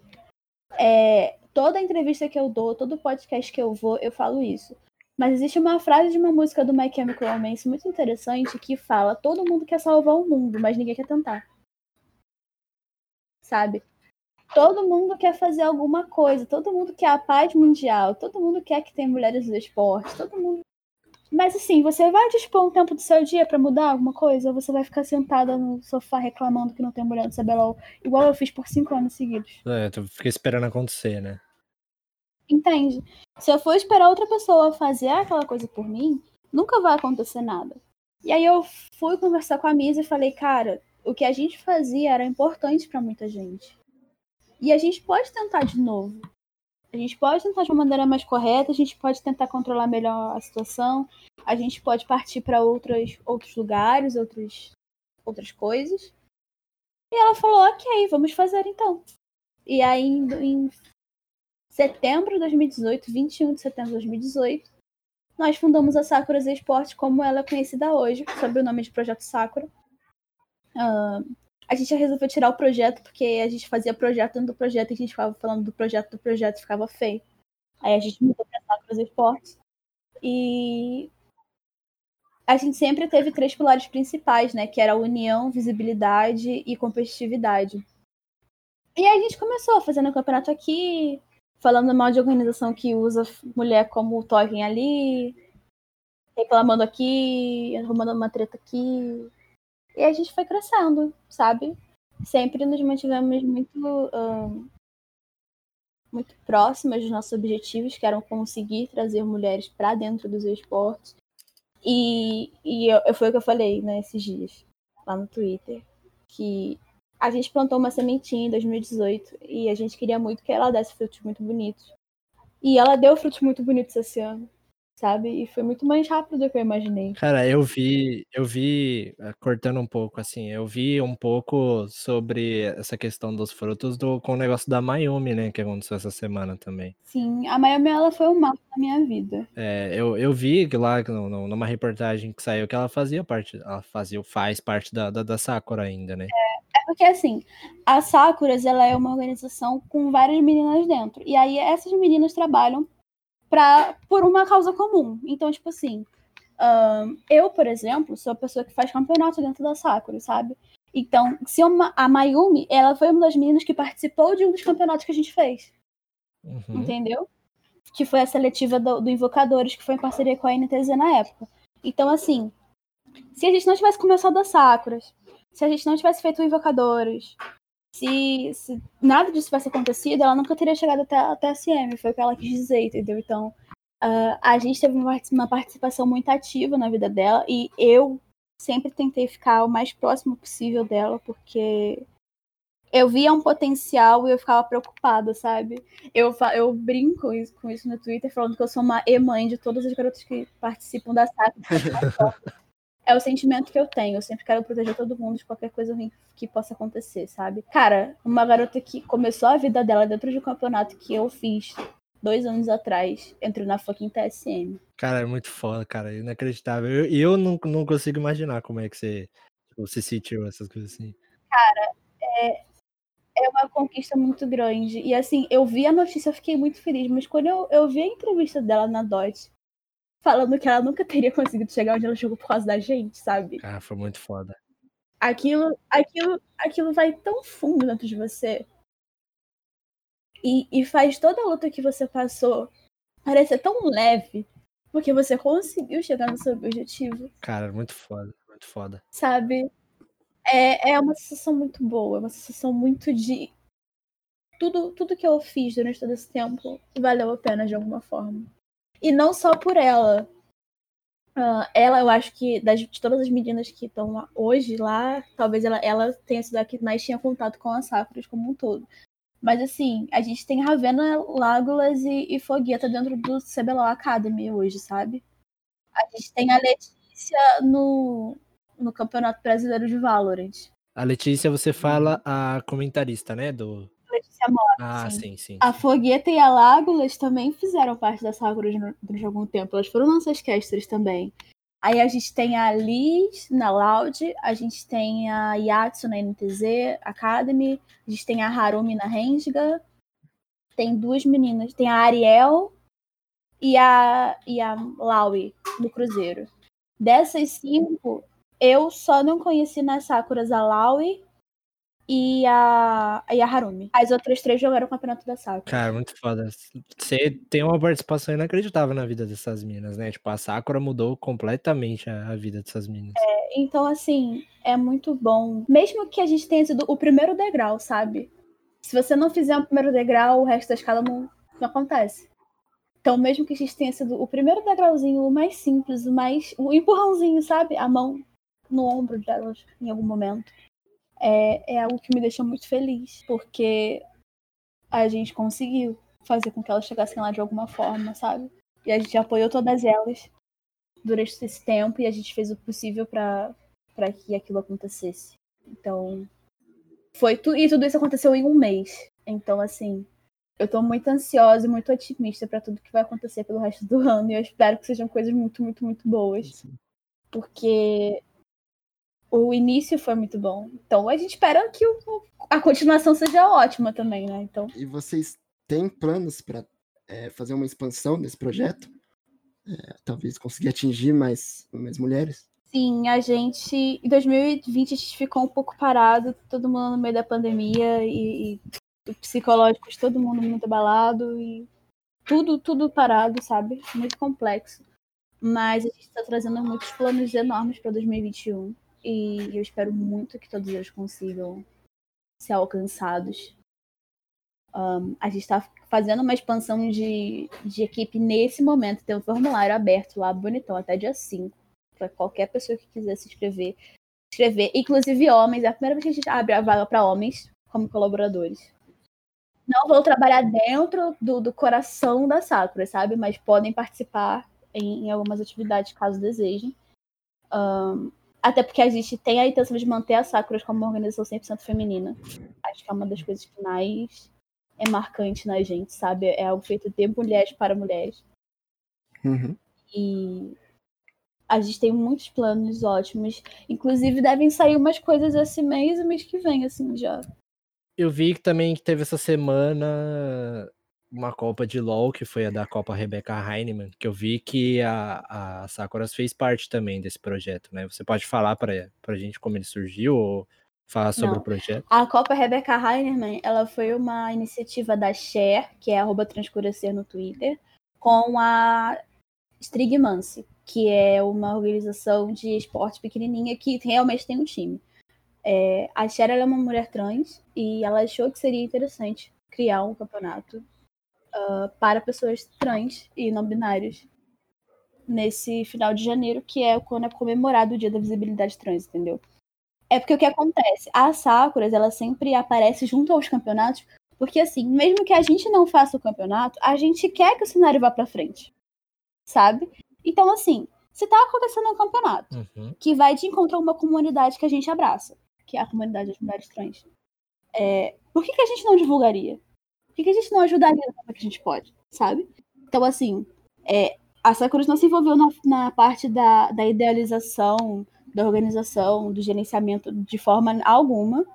É, toda entrevista que eu dou, todo podcast que eu vou, eu falo isso. Mas existe uma frase de uma música do My Chemical Romance muito interessante que fala: todo mundo quer salvar o mundo, mas ninguém quer tentar. Sabe? Todo mundo quer fazer alguma coisa, todo mundo quer a paz mundial, todo mundo quer que tenha mulheres no esporte, todo mundo. Mas assim, você vai dispor um tempo do seu dia pra mudar alguma coisa? Ou você vai ficar sentada no sofá reclamando que não tem mulher no CBLOL, igual eu fiz por cinco anos seguidos?
É, tu fica esperando acontecer, né?
Entende? Se eu for esperar outra pessoa fazer aquela coisa por mim, nunca vai acontecer nada. E aí eu fui conversar com a Misa e falei, cara, o que a gente fazia era importante pra muita gente. E a gente pode tentar de novo. A gente pode tentar de uma maneira mais correta, a gente pode tentar controlar melhor a situação, a gente pode partir para outros, lugares, outros, outras coisas. E ela falou, ok, vamos fazer então. E aí, em, em setembro de 2018, 21 de setembro de 2018, nós fundamos a Sakura Esporte como ela é conhecida hoje, sob o nome de Projeto Sakura. Ah, a gente resolveu tirar o projeto porque a gente fazia projeto dentro do projeto e a gente ficava falando do projeto do projeto e ficava feio. Aí a gente mudou para Sakura Z Esporte. E a gente sempre teve três pilares principais, né? Que era união, visibilidade e competitividade. E aí a gente começou fazendo campeonato aqui, falando mal de organização que usa mulher como token ali, reclamando aqui, arrumando uma treta aqui. E a gente foi crescendo, sabe? Sempre nos mantivemos muito, ahn, muito próximas dos nossos objetivos, que eram conseguir trazer mulheres para dentro dos esportes. E, e eu- foi o que eu falei né, esses dias, lá no Twitter, que a gente plantou uma sementinha em 2018 e a gente queria muito que ela desse frutos muito bonitos. E ela deu frutos muito bonitos esse ano, sabe? E foi muito mais rápido do que eu imaginei.
Cara, eu vi, eu vi, eh, cortando um pouco, assim, eu vi um pouco sobre essa questão dos frutos do, com o negócio da Mayumi, né, que aconteceu essa semana também.
Sim, a Miami ela foi um marco na minha vida.
É, eu, eu vi lá no- no- numa reportagem que saiu que ela fazia parte, ela fazia, faz parte da, da, da Sakura ainda, né?
É porque assim, a Sakuras ela é uma organização com várias meninas dentro. E aí essas meninas trabalham pra, por uma causa comum. Então, tipo assim, ahn, eu, por exemplo, sou a pessoa que faz campeonato dentro da Sakura, sabe? Então, se uma, a Mayumi, ela foi uma das meninas que participou de um dos campeonatos que a gente fez.
Uhum.
entendeu? Que foi a seletiva do, do Invocadores, que foi em parceria com a NTZ na época. Então, assim, se a gente não tivesse começado a Sakuras, se a gente não tivesse feito o Invocadores, se, se nada disso tivesse acontecido, ela nunca teria chegado até, até a SM, foi o que ela quis dizer, entendeu? Então, ah, a gente teve uma partici- uma participação muito ativa na vida dela e eu sempre tentei ficar o mais próximo possível dela, porque eu via um potencial e eu ficava preocupada, sabe? Eu, eu brinco com isso no Twitter, falando que eu sou uma e-mãe de todas as garotas que participam da SAP. é o sentimento que eu tenho. Eu sempre quero proteger todo mundo de qualquer coisa ruim que possa acontecer, sabe? Cara, uma garota que começou a vida dela dentro de um campeonato que eu fiz dois anos atrás, entrou na fucking TSM.
Cara, é muito foda, cara. Inacreditável. Eu, eu não, não consigo imaginar como é que você, tipo, você sentiu essas coisas assim.
Cara, é, é uma conquista muito grande. E assim, eu vi a notícia, eu fiquei muito feliz, mas quando eu, eu vi a entrevista dela na DOT, falando que ela nunca teria conseguido chegar onde ela chegou por causa da gente, sabe?
Cara, foi muito foda.
Aquilo, aquilo, aquilo vai tão fundo dentro de você. E, e faz toda a luta que você passou parecer tão leve, porque você conseguiu chegar no seu objetivo.
Cara, muito foda, muito foda.
Sabe? É, é uma sensação muito boa, é uma sensação muito de. Tudo, tudo que eu fiz durante todo esse tempo valeu a pena de alguma forma. E não só por ela. Uh, ela, eu acho que das, de todas as meninas que estão hoje lá, talvez ela, ela tenha sido a que mais tinha contato com as Sakuras como um todo. Mas assim, a gente tem Ravena, Lágulas e, e Fogueta dentro do CBLOL Academy hoje, sabe? A gente tem a Letícia no, no Campeonato Brasileiro de Valorant.
A Letícia, você fala a comentarista, né? Do...
Letícia.
Ah, sim, sim. sim.
A Fogueta e a Lágulas também fizeram parte da Sakura durante algum tempo. Elas foram nossas casters também. Aí a gente tem a Liz na Loud, a gente tem a Yatsu na NTZ Academy, a gente tem a Harumi na Renga, tem duas meninas, tem a Ariel e a, e a Laui no Cruzeiro. Dessas cinco, eu só não conheci nas Sakuras a Laui e a, e a Harumi. As outras três jogaram o campeonato da Sakura.
Cara, muito foda. Você tem uma participação inacreditável na vida dessas minas, né? Tipo, a Sakura mudou completamente a, a vida dessas minas.
É, então, assim, é muito bom. Mesmo que a gente tenha sido o primeiro degrau, sabe? Se você não fizer o primeiro degrau, o resto da escala não, não acontece. Então, mesmo que a gente tenha sido o primeiro degrauzinho, o mais simples, o mais. o empurrãozinho, sabe? A mão no ombro delas em algum momento é, é algo que me deixa muito feliz, porque a gente conseguiu fazer com que elas chegassem lá de alguma forma, sabe? E a gente apoiou todas elas durante esse tempo e a gente fez o possível para que aquilo acontecesse. Então, foi tu e tudo isso aconteceu em um mês. Então, assim, eu tô muito ansiosa e muito otimista para tudo que vai acontecer pelo resto do ano e eu espero que sejam coisas muito, muito, muito boas. Porque o início foi muito bom. Então a gente espera que o, a continuação seja ótima também, né? Então...
E vocês têm planos para é, fazer uma expansão desse projeto? É, talvez conseguir atingir mais, mais mulheres?
Sim, a gente. Em 2020 a gente ficou um pouco parado, todo mundo no meio da pandemia e, e psicológicos, todo mundo muito abalado e tudo, tudo parado, sabe? Muito complexo. Mas a gente está trazendo muitos planos enormes para 2021 e eu espero muito que todos eles consigam ser alcançados. Um, a gente está fazendo uma expansão de, de equipe nesse momento. Tem um formulário aberto lá, bonitão, até dia 5, para qualquer pessoa que quiser se inscrever. Escrever, inclusive homens. É a primeira vez que a gente abre a vaga para homens como colaboradores. Não vão trabalhar dentro do, do coração da Sakura, sabe? Mas podem participar em, em algumas atividades caso desejem. Um, até porque a gente tem a intenção de manter a Sakura como uma organização 100% feminina. Acho que é uma das coisas que mais é marcante na gente, sabe? É algo feito de mulheres para mulheres.
Uhum.
E a gente tem muitos planos ótimos. Inclusive, devem sair umas coisas esse mês e mês que vem, assim, já.
Eu vi que também teve essa semana uma Copa de LoL, que foi a da Copa Rebecca Heinemann, que eu vi que a, a Sakuras fez parte também desse projeto, né? Você pode falar para a gente como ele surgiu ou falar sobre
Não.
o projeto?
A Copa Rebecca Heinemann, ela foi uma iniciativa da Share, que é arroba Transcurecer no Twitter, com a Strigmance, que é uma organização de esporte pequenininha que realmente tem um time. É, a Cher é uma mulher trans e ela achou que seria interessante criar um campeonato uh, para pessoas trans e não binárias nesse final de janeiro, que é quando é comemorado o Dia da Visibilidade Trans, entendeu? É porque o que acontece? A Sakuras, ela sempre aparece junto aos campeonatos, porque assim, mesmo que a gente não faça o campeonato, a gente quer que o cenário vá para frente, sabe? Então, assim, Se tá acontecendo um campeonato
Uhum.
que vai de encontrar uma comunidade que a gente abraça, que é a comunidade das mulheres trans, é, por que, que a gente não divulgaria? Por que, que a gente não ajudaria da forma que a gente pode, sabe? Então, assim, é, a Sakura não se envolveu na, na parte da, da idealização, da organização, do gerenciamento de forma alguma,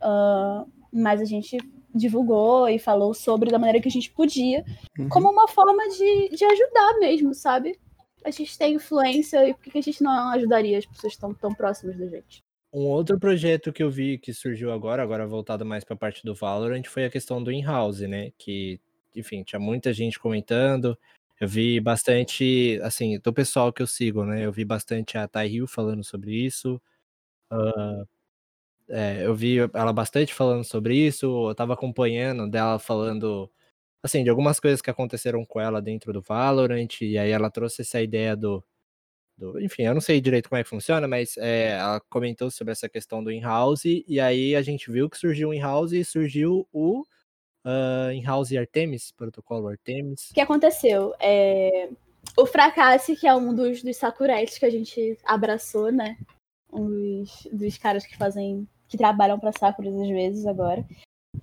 ah, mas a gente divulgou e falou sobre da maneira que a gente podia,
Uhum.
como uma forma de, de ajudar mesmo, sabe? A gente tem influência e por que que a gente não ajudaria as pessoas que estão tão próximas da gente?
Um outro projeto que eu vi que surgiu agora, agora voltado mais pra parte do Valorant, foi a questão do in-house, né? Que, enfim, tinha muita gente comentando. Eu vi bastante, assim, do pessoal que eu sigo, né? Eu vi bastante a Thay Hill falando sobre isso. Ah, é, eu vi ela bastante falando sobre isso. Eu tava acompanhando dela falando, assim, de algumas coisas que aconteceram com ela dentro do Valorant. E aí ela trouxe essa ideia do, do- enfim, eu não sei direito como é que funciona, mas é, ela comentou sobre essa questão do in-house, e aí a gente viu que surgiu o in-house e surgiu o ah, in-house Artemis, protocolo Artemis.
O que aconteceu? É, O Fracasse, que é um dos, dos Sakuretes que a gente abraçou, né? Um dos, dos caras que fazem. que trabalham pra Sakura às vezes agora.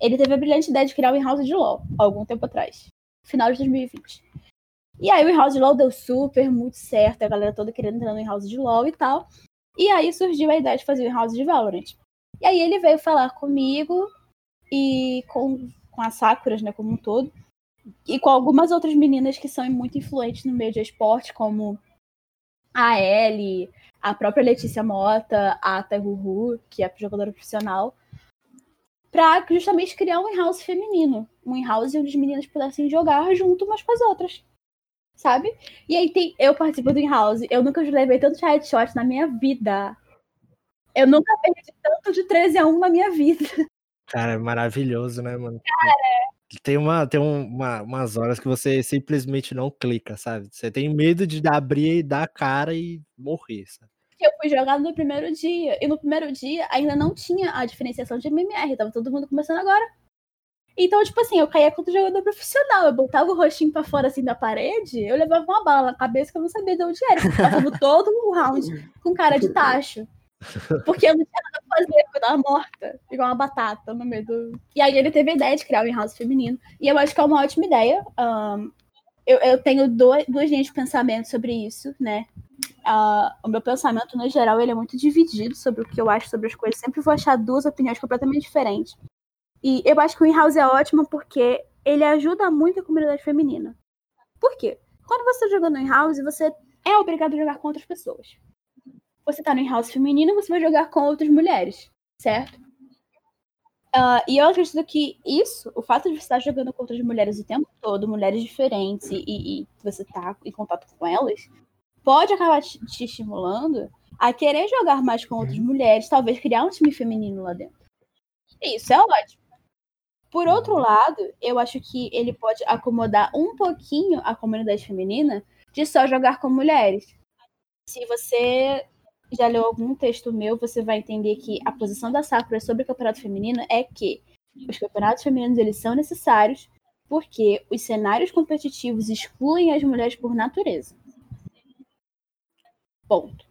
Ele teve a brilhante ideia de criar o in-house de LoL, algum tempo atrás. Final de 2020. E aí o in-house de LoL deu super, muito certo, a galera toda querendo entrar no in-house de LoL e tal. E aí surgiu a ideia de fazer o in-house de Valorant. E aí ele veio falar comigo e com, com as Sakuras, né, como um todo e com algumas outras meninas que são muito influentes no meio de esporte, como a Ellie, a própria Letícia Mota, a Taiguhu, que é jogadora profissional, pra justamente criar um in-house feminino. Um in-house onde as meninas pudessem jogar junto umas com as outras. Sabe? E aí tem. Eu participo do in-house. Eu nunca levei tanto headshot na minha vida. Eu nunca perdi tanto de 13 a 1 na minha vida.
Cara, é maravilhoso, né, mano? Tem, uma, tem um- uma, umas horas que você simplesmente não clica, sabe? Você tem medo de abrir e dar cara e morrer, sabe?
eu fui jogar no primeiro dia. E no primeiro dia ainda não tinha a diferenciação de MMR, tava todo mundo começando agora. Então, tipo assim, eu caía contra jogador profissional. Eu botava o rostinho pra fora assim da parede, eu levava uma bala na cabeça que eu não sabia de onde era. Eu Passava todo o round com cara de tacho. Porque eu não tinha nada pra fazer, eu tava morta, igual uma batata no meio do. E aí ele teve a ideia de criar o in-house feminino. E eu acho que é uma ótima ideia. Ahn, eu, eu tenho dois, duas linhas de pensamento sobre isso, né? Ah, o meu pensamento, no geral, ele é muito dividido sobre o que eu acho sobre as coisas. Sempre vou achar duas opiniões completamente diferentes. E eu acho que o in-house é ótimo porque ele ajuda muito a comunidade feminina. Por quê? Quando você tá jogando no in-house, você é obrigado a jogar com outras pessoas. Você tá no in-house feminino, você vai jogar com outras mulheres, certo? Ah, e eu acredito que isso, o fato de você estar jogando com outras mulheres o tempo todo, mulheres diferentes, e, e- você tá em contato com elas, pode acabar te, estimulando a querer jogar mais com outras mulheres, talvez criar um time feminino lá dentro. Isso é ótimo. Por outro lado, eu acho que ele pode acomodar um pouquinho a comunidade feminina de só jogar com mulheres. Se você já leu algum texto meu, você vai entender que a posição da Sakura sobre o campeonato feminino é que os campeonatos femininos eles são necessários porque os cenários competitivos excluem as mulheres por natureza. Ponto.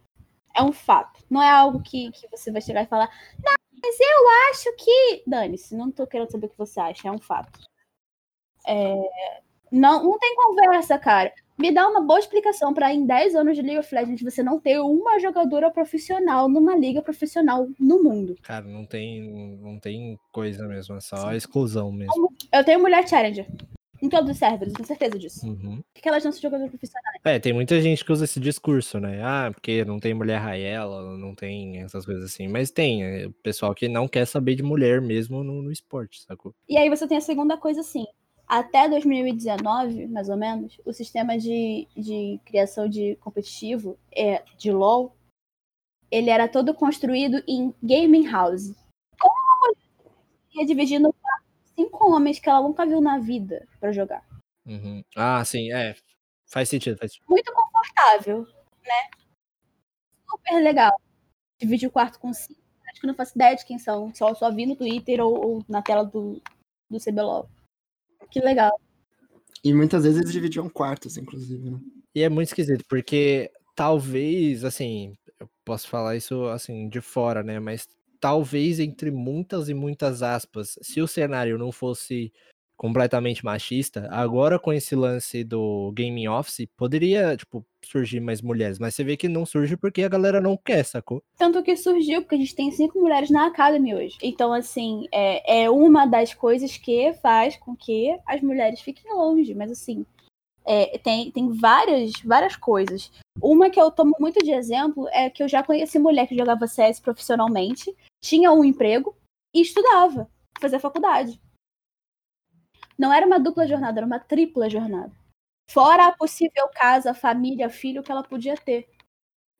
É um fato. Não é algo que, que você vai chegar e falar, não, mas eu acho que. Dane-se, não tô querendo saber o que você acha, é um fato. É, Não, não tem conversa, cara. Me dá uma boa explicação pra em 10 anos de League of Legends você não ter uma jogadora profissional numa liga profissional no mundo.
Cara, não tem, não tem coisa mesmo, é só exclusão mesmo.
Eu tenho mulher challenger em todos os servers, eu tenho certeza disso.
Uhum.
Por que elas não são jogadoras profissionais?
É, tem muita gente que usa esse discurso, né? Ah, porque não tem mulher Raela, não tem essas coisas assim. Mas tem, é, o pessoal que não quer saber de mulher mesmo no, no esporte, sacou?
E aí você tem a segunda coisa assim. Até 2019, mais ou menos, o sistema de, de criação de competitivo é, de LoL, ele era todo construído em gaming house. Como uma mulher ia dividindo pra cinco homens que ela nunca viu na vida pra jogar?
Uhum. Ah, sim, é. Faz sentido, faz sentido.
Muito confortável, né? Super legal. Dividir o quarto com cinco. Acho que eu não faço ideia de quem são. Só, só vi no Twitter ou, ou na tela do, do CBLOL. Que legal.
E muitas vezes eles dividiam quartos, inclusive, né?
E é muito esquisito, porque talvez, assim, eu posso falar isso assim de fora, né? Mas talvez entre muitas e muitas aspas, se o cenário não fosse completamente machista, agora com esse lance do gaming office, poderia, tipo, surgir mais mulheres, mas você vê que não surge porque a galera não quer, sacou?
Tanto que surgiu, porque a gente tem cinco mulheres na Academy hoje. Então, assim, é, é uma das coisas que faz com que as mulheres fiquem longe, mas assim, é, tem, tem várias, várias coisas. Uma que eu tomo muito de exemplo é que eu já conheci mulher que jogava CS profissionalmente, tinha um emprego e estudava, fazia faculdade. Não era uma dupla jornada, era uma tripla jornada. Fora a possível casa, família, filho que ela podia ter.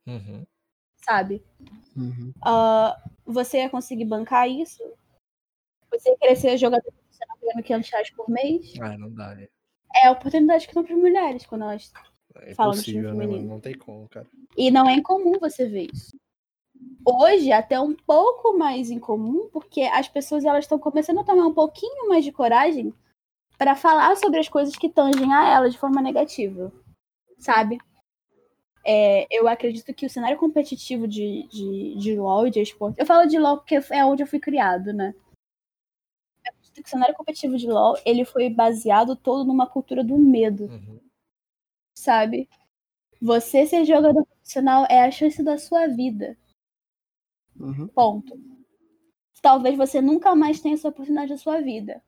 Uhum.
Sabe?
Uhum.
Uh, você ia conseguir bancar isso? Você ia querer ser jogador profissional ganhando 500 reais por mês?
Ah, não dá, né?
É a oportunidade que dão para mulheres quando elas
É
Fala do time
né? Não tem como, cara.
E não é incomum você ver isso. Hoje, até um pouco mais incomum, porque as pessoas elas estão começando a tomar um pouquinho mais de coragem para falar sobre as coisas que tangem a elas de forma negativa, sabe? É, eu acredito que o cenário competitivo de, de, de LoL e de esporte. Eu falo de LoL porque é onde eu fui criado, né? Eu acredito que o cenário competitivo de LoL ele foi baseado todo numa cultura do medo
Uhum.
sabe? Você ser jogador profissional é a chance da sua vida.
Uhum.
Ponto. Talvez você nunca mais tenha essa oportunidade na sua vida.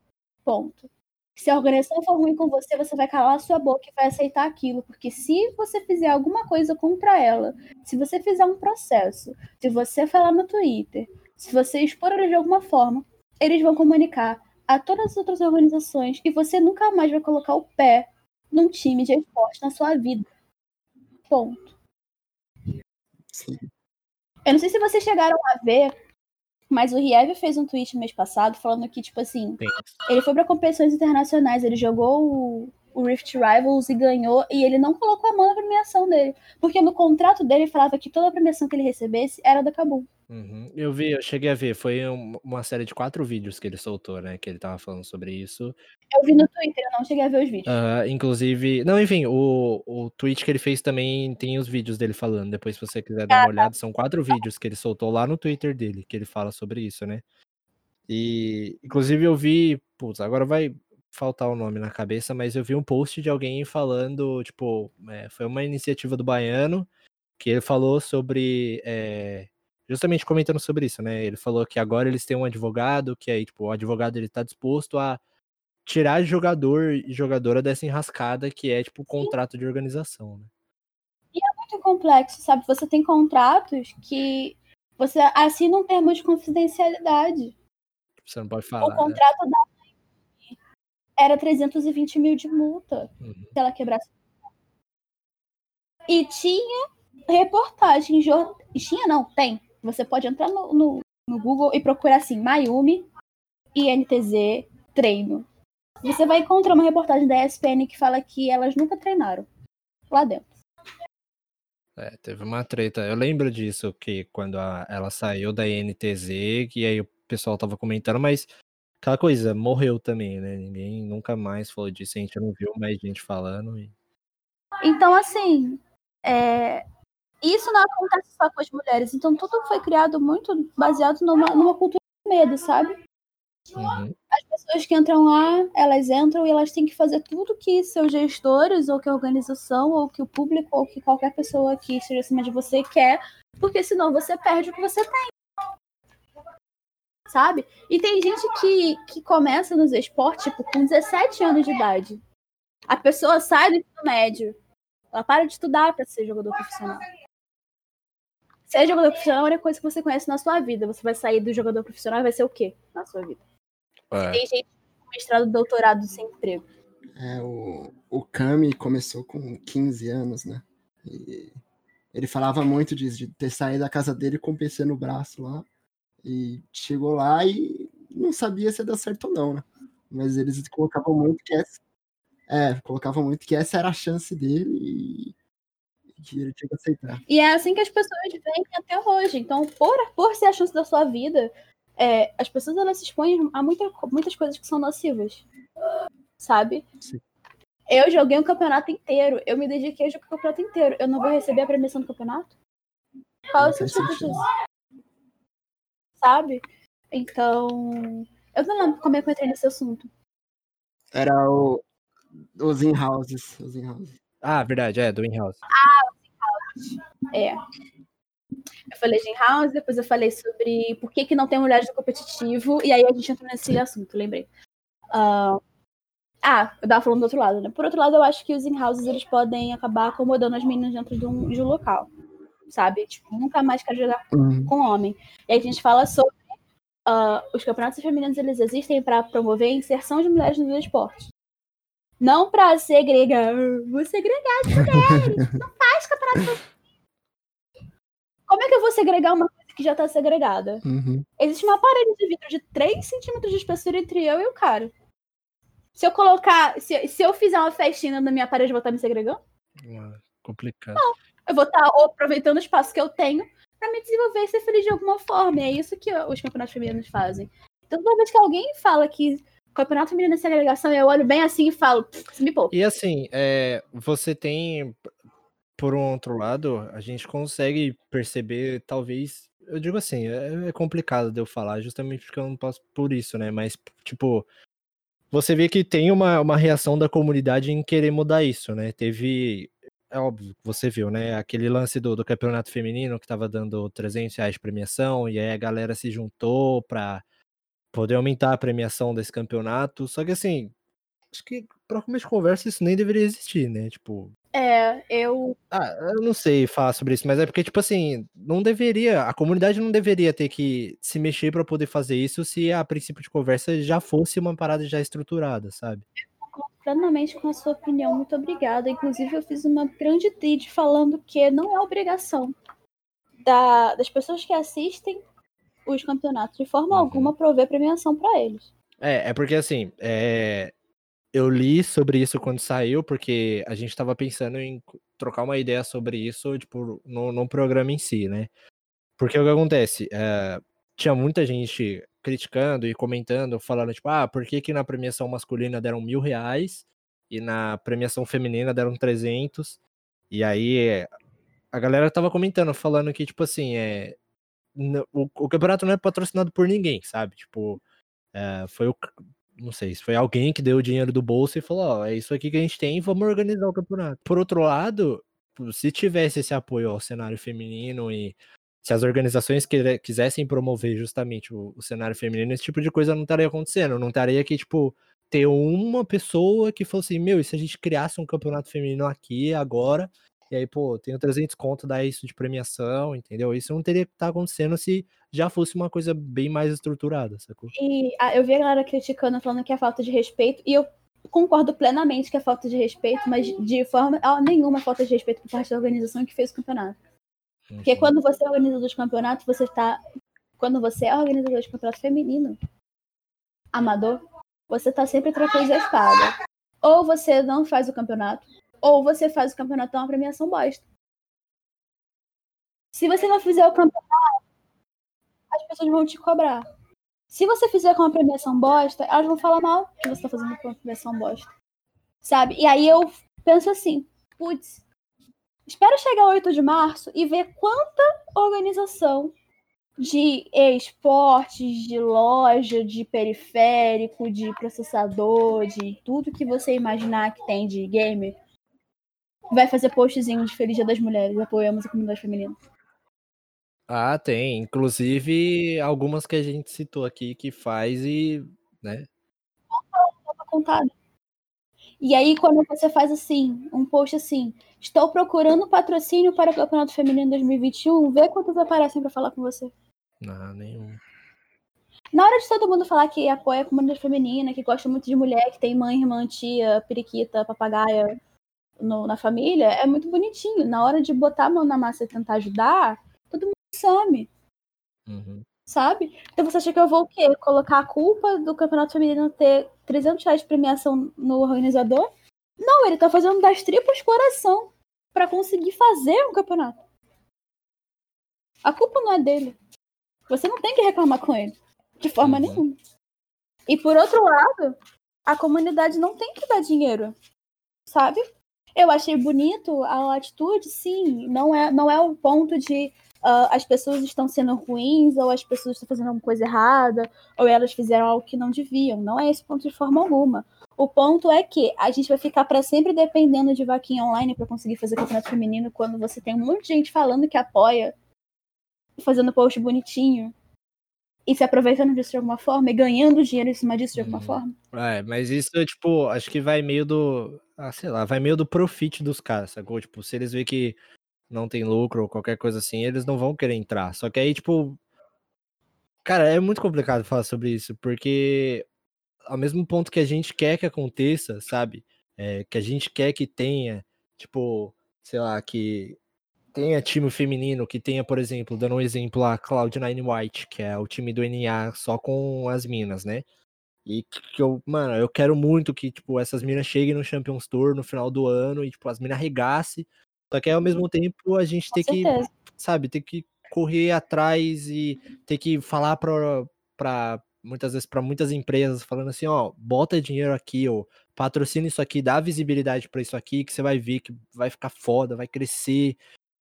Ponto. Se a organização for ruim com você, você vai calar a sua boca e vai aceitar aquilo. Porque se você fizer alguma coisa contra ela, se você fizer um processo, se você falar no Twitter, se você expor ela de alguma forma, eles vão comunicar a todas as outras organizações e você nunca mais vai colocar o pé num time de esporte na sua vida. Ponto.
Sim.
Eu não sei se vocês chegaram a ver, mas o Riev fez um tweet mês passado falando que, tipo assim,
Tem.
ele foi pra competições internacionais, ele jogou o, o Rift Rivals e ganhou, e ele não colocou a mão na premiação dele. Porque no contrato dele falava que toda a premiação que ele recebesse era da Kabum.
Uhum. Eu vi, eu cheguei a ver. Foi um- uma série de quatro vídeos que ele soltou, né? Que ele tava falando sobre isso.
Eu vi no Twitter, eu não cheguei a ver os vídeos.
Inclusive. Não, enfim, o, o tweet que ele fez também tem os vídeos dele falando. Depois, se você quiser dar uma olhada, são quatro vídeos que ele soltou lá no Twitter dele, que ele fala sobre isso, né? E, inclusive, eu vi. Putz, agora vai faltar o nome na cabeça, mas eu vi um post de alguém falando, tipo, é, foi uma iniciativa do Baiano que ele falou sobre. é, justamente comentando sobre isso, né? Ele falou que agora eles têm um advogado, que aí, tipo, o advogado ele tá disposto a tirar jogador e jogadora dessa enrascada que é, tipo, o contrato de organização, né?
muito complexo, sabe? Você tem contratos que você assina um termo de confidencialidade.
Você não pode
O
falar. né?
contrato da era 320 mil de multa
Uhum.
se ela quebrasse. E tinha reportagem, jor... tinha não, tem. Você pode entrar no, no, no Google e procurar assim, Mayumi, INTZ, treino. Você vai encontrar uma reportagem da ESPN que fala que elas nunca treinaram lá dentro.
É, teve uma treta. Eu lembro disso, que quando a- ela saiu da INTZ, que aí o pessoal tava comentando, mas aquela coisa, morreu também, né? Ninguém nunca mais falou disso, a gente não viu mais gente falando. E...
Então, assim, é, isso não acontece só com as mulheres. Então, tudo foi criado muito baseado numa, numa cultura de medo, sabe?
Uhum.
As pessoas que entram lá, elas entram e elas têm que fazer tudo que seus gestores, ou que a organização, ou que o público, ou que qualquer pessoa que esteja acima de você quer, porque senão você perde o que você tem. Sabe? E tem gente que, que começa nos esportes, tipo, com 17 anos de idade. A pessoa sai do ensino médio. Ela para de estudar para ser jogador profissional. Ser jogador profissional é a única coisa que você conhece na sua vida. Você vai sair do jogador profissional e vai ser o quê na sua vida?
É.
Tem gente com mestrado, doutorado sem emprego.
É, o, o Kami começou com 15 anos, né? E ele falava muito disso, de ter saído da casa dele com o PC no braço lá. E chegou lá e não sabia se ia dar certo ou não, né? Mas eles colocavam muito que essa. É, colocavam muito que essa era a chance dele e que ele tinha que aceitar.
E é assim que as pessoas vêm até hoje. Então, por, por ser a chance da sua vida, é, as pessoas elas se expõem a muita, muitas coisas que são nocivas. Sabe?
Sim.
Eu joguei um campeonato inteiro. Eu me dediquei a jogar o campeonato inteiro. Eu não vou receber a premiação do campeonato? Qual é o sentido. disso? Sabe? Então. Eu não lembro como é que eu entrei nesse assunto.
Era o. Os in-houses. Os in-houses.
Ah, verdade, é, do in-house.
É. Eu falei de in-house, depois eu falei sobre por que, que não tem mulheres no competitivo, e aí a gente entrou nesse assunto, lembrei. Ah, ah, eu tava falando do outro lado, né? Por outro lado, eu acho que os in-houses eles podem acabar acomodando as meninas dentro de um, de um local, sabe? Tipo, nunca mais quero jogar
Uhum.
com homem. E aí a gente fala sobre ah, os campeonatos femininos, eles existem para promover a inserção de mulheres nos esportes. Não para segregar, vou segregar as mulheres, não faz campeonato. Como é que eu vou segregar uma coisa que já tá segregada?
Uhum.
Existe uma parede de vidro de 3 centímetros de espessura entre eu e o cara. Se eu colocar, se, se eu fizer uma festinha na minha parede, eu vou estar me segregando?
Ah, Complicado.
Eu vou estar aproveitando o espaço que eu tenho pra me desenvolver e ser feliz de alguma forma. E é isso que os campeonatos femininos fazem. Então, toda vez que alguém fala que campeonato feminino é segregação, eu olho bem assim e falo, "Pff, me poupa.
E assim, é, você tem, por um outro lado, a gente consegue perceber, talvez, eu digo assim, é, é complicado de eu falar, justamente porque eu não posso por isso, né? Mas, tipo, você vê que tem uma, uma reação da comunidade em querer mudar isso, né? Teve, é óbvio, você viu, né? Aquele lance do, do campeonato feminino que tava dando 300 reais de premiação, e aí a galera se juntou pra poder aumentar a premiação desse campeonato. Só que assim, acho que pra começo de conversa isso nem deveria existir, né? Tipo,
É, eu.
ah, eu não sei falar sobre isso, mas é porque, tipo assim, não deveria, a comunidade não deveria ter que se mexer pra poder fazer isso se a princípio de conversa já fosse uma parada já estruturada, sabe?
Concordo plenamente com a sua opinião, muito obrigada. Inclusive, eu fiz uma grande TID falando que não é obrigação da- das pessoas que assistem os campeonatos, de forma
Uhum.
alguma, prover premiação para eles.
É, é porque assim, é, eu li sobre isso quando saiu, porque a gente tava pensando em trocar uma ideia sobre isso, tipo, no, no programa em si, né? Porque o que acontece? É, tinha muita gente criticando e comentando, falando, tipo, ah, por que, que na premiação masculina deram mil reais e na premiação feminina deram 300? E aí a galera tava comentando, falando que, tipo assim, é, o, o campeonato não é patrocinado por ninguém, sabe? Tipo, é, foi o. Não sei, se foi alguém que deu o dinheiro do bolso e falou: Ó, é isso aqui que a gente tem, vamos organizar o campeonato. Por outro lado, pô, se tivesse esse apoio ao cenário feminino e se as organizações quire- quisessem promover justamente o, o cenário feminino, esse tipo de coisa não estaria acontecendo. Não estaria que, tipo, ter uma pessoa que fosse assim: Meu, e se a gente criasse um campeonato feminino aqui, agora? E aí, pô, tenho 300 conto, dá isso de premiação, entendeu? Isso não teria que estar acontecendo se já fosse uma coisa bem mais estruturada, sacou?
E ah, eu vi a galera criticando, falando que é falta de respeito, e eu concordo plenamente que é falta de respeito, mas de forma nenhuma falta de respeito por parte da organização que fez o campeonato. Porque
Uhum.
quando você é organizador de campeonato, você está. Quando você é organizador de campeonato feminino, amador, você tá sempre trocando a espada. Ou você não faz o campeonato, ou você faz o campeonato é uma premiação bosta. Se você não fizer o campeonato, as pessoas vão te cobrar. Se você fizer com uma premiação bosta, elas vão falar mal que você tá fazendo com uma premiação bosta. Sabe? E aí eu penso assim, putz, espero chegar 8 de março e ver quanta organização de esportes, de loja, de periférico, de processador, de tudo que você imaginar que tem de game, vai fazer postzinho de Feliz Dia das Mulheres, apoiamos a comunidade feminina.
Ah, tem. Inclusive, algumas que a gente citou aqui que faz e, né?
E aí, quando você faz assim, um post assim, estou procurando patrocínio para o Campeonato Feminino 2021, vê quantos aparecem para falar com você.
Não, nenhum.
Na hora de todo mundo falar que apoia a comunidade feminina, que gosta muito de mulher, que tem mãe, irmã, tia, periquita, papagaia no- na família, é muito bonitinho. Na hora de botar a mão na massa e tentar ajudar, todo mundo some,
Uhum.
sabe? Então você acha que eu vou o quê? Colocar a culpa do campeonato feminino ter 300 reais de premiação no organizador? Não, ele tá fazendo das tripas coração pra conseguir fazer um campeonato. A culpa não é dele. Você não tem que reclamar com ele. De forma
Uhum.
nenhuma. E por outro lado, a comunidade não tem que dar dinheiro sabe? Eu achei bonito a atitude, sim. Não é, não é o ponto de uh, as pessoas estão sendo ruins, ou as pessoas estão fazendo alguma coisa errada, ou elas fizeram algo que não deviam. Não é esse ponto de forma alguma. O ponto é que a gente vai ficar para sempre dependendo de vaquinha online para conseguir fazer campeonato feminino quando você tem um monte de gente falando que apoia, fazendo post bonitinho e se aproveitando disso de alguma forma e ganhando dinheiro em cima disso de alguma
Uhum.
forma.
É, mas isso, tipo, acho que vai meio do. Ah, sei lá, vai meio do profit dos caras, sacou? Tipo, se eles verem que não tem lucro ou qualquer coisa assim, eles não vão querer entrar. Só que aí, tipo. Cara, é muito complicado falar sobre isso, porque ao mesmo ponto que a gente quer que aconteça, sabe? É, que a gente quer que tenha, tipo, sei lá, que tenha time feminino, que tenha, por exemplo, dando um exemplo, a Cloud9 White, que é o time do NA só com as minas, né? E que eu, mano, eu quero muito que, tipo, essas minas cheguem no Champions Tour no final do ano e, tipo, as minas arregassem. Só que aí, ao mesmo tempo, a gente tem que, sabe, ter que correr atrás e ter que falar pra, pra muitas vezes para muitas empresas, falando assim, ó, bota dinheiro aqui, ó, patrocina isso aqui, dá visibilidade pra isso aqui, que você vai ver que vai ficar foda, vai crescer.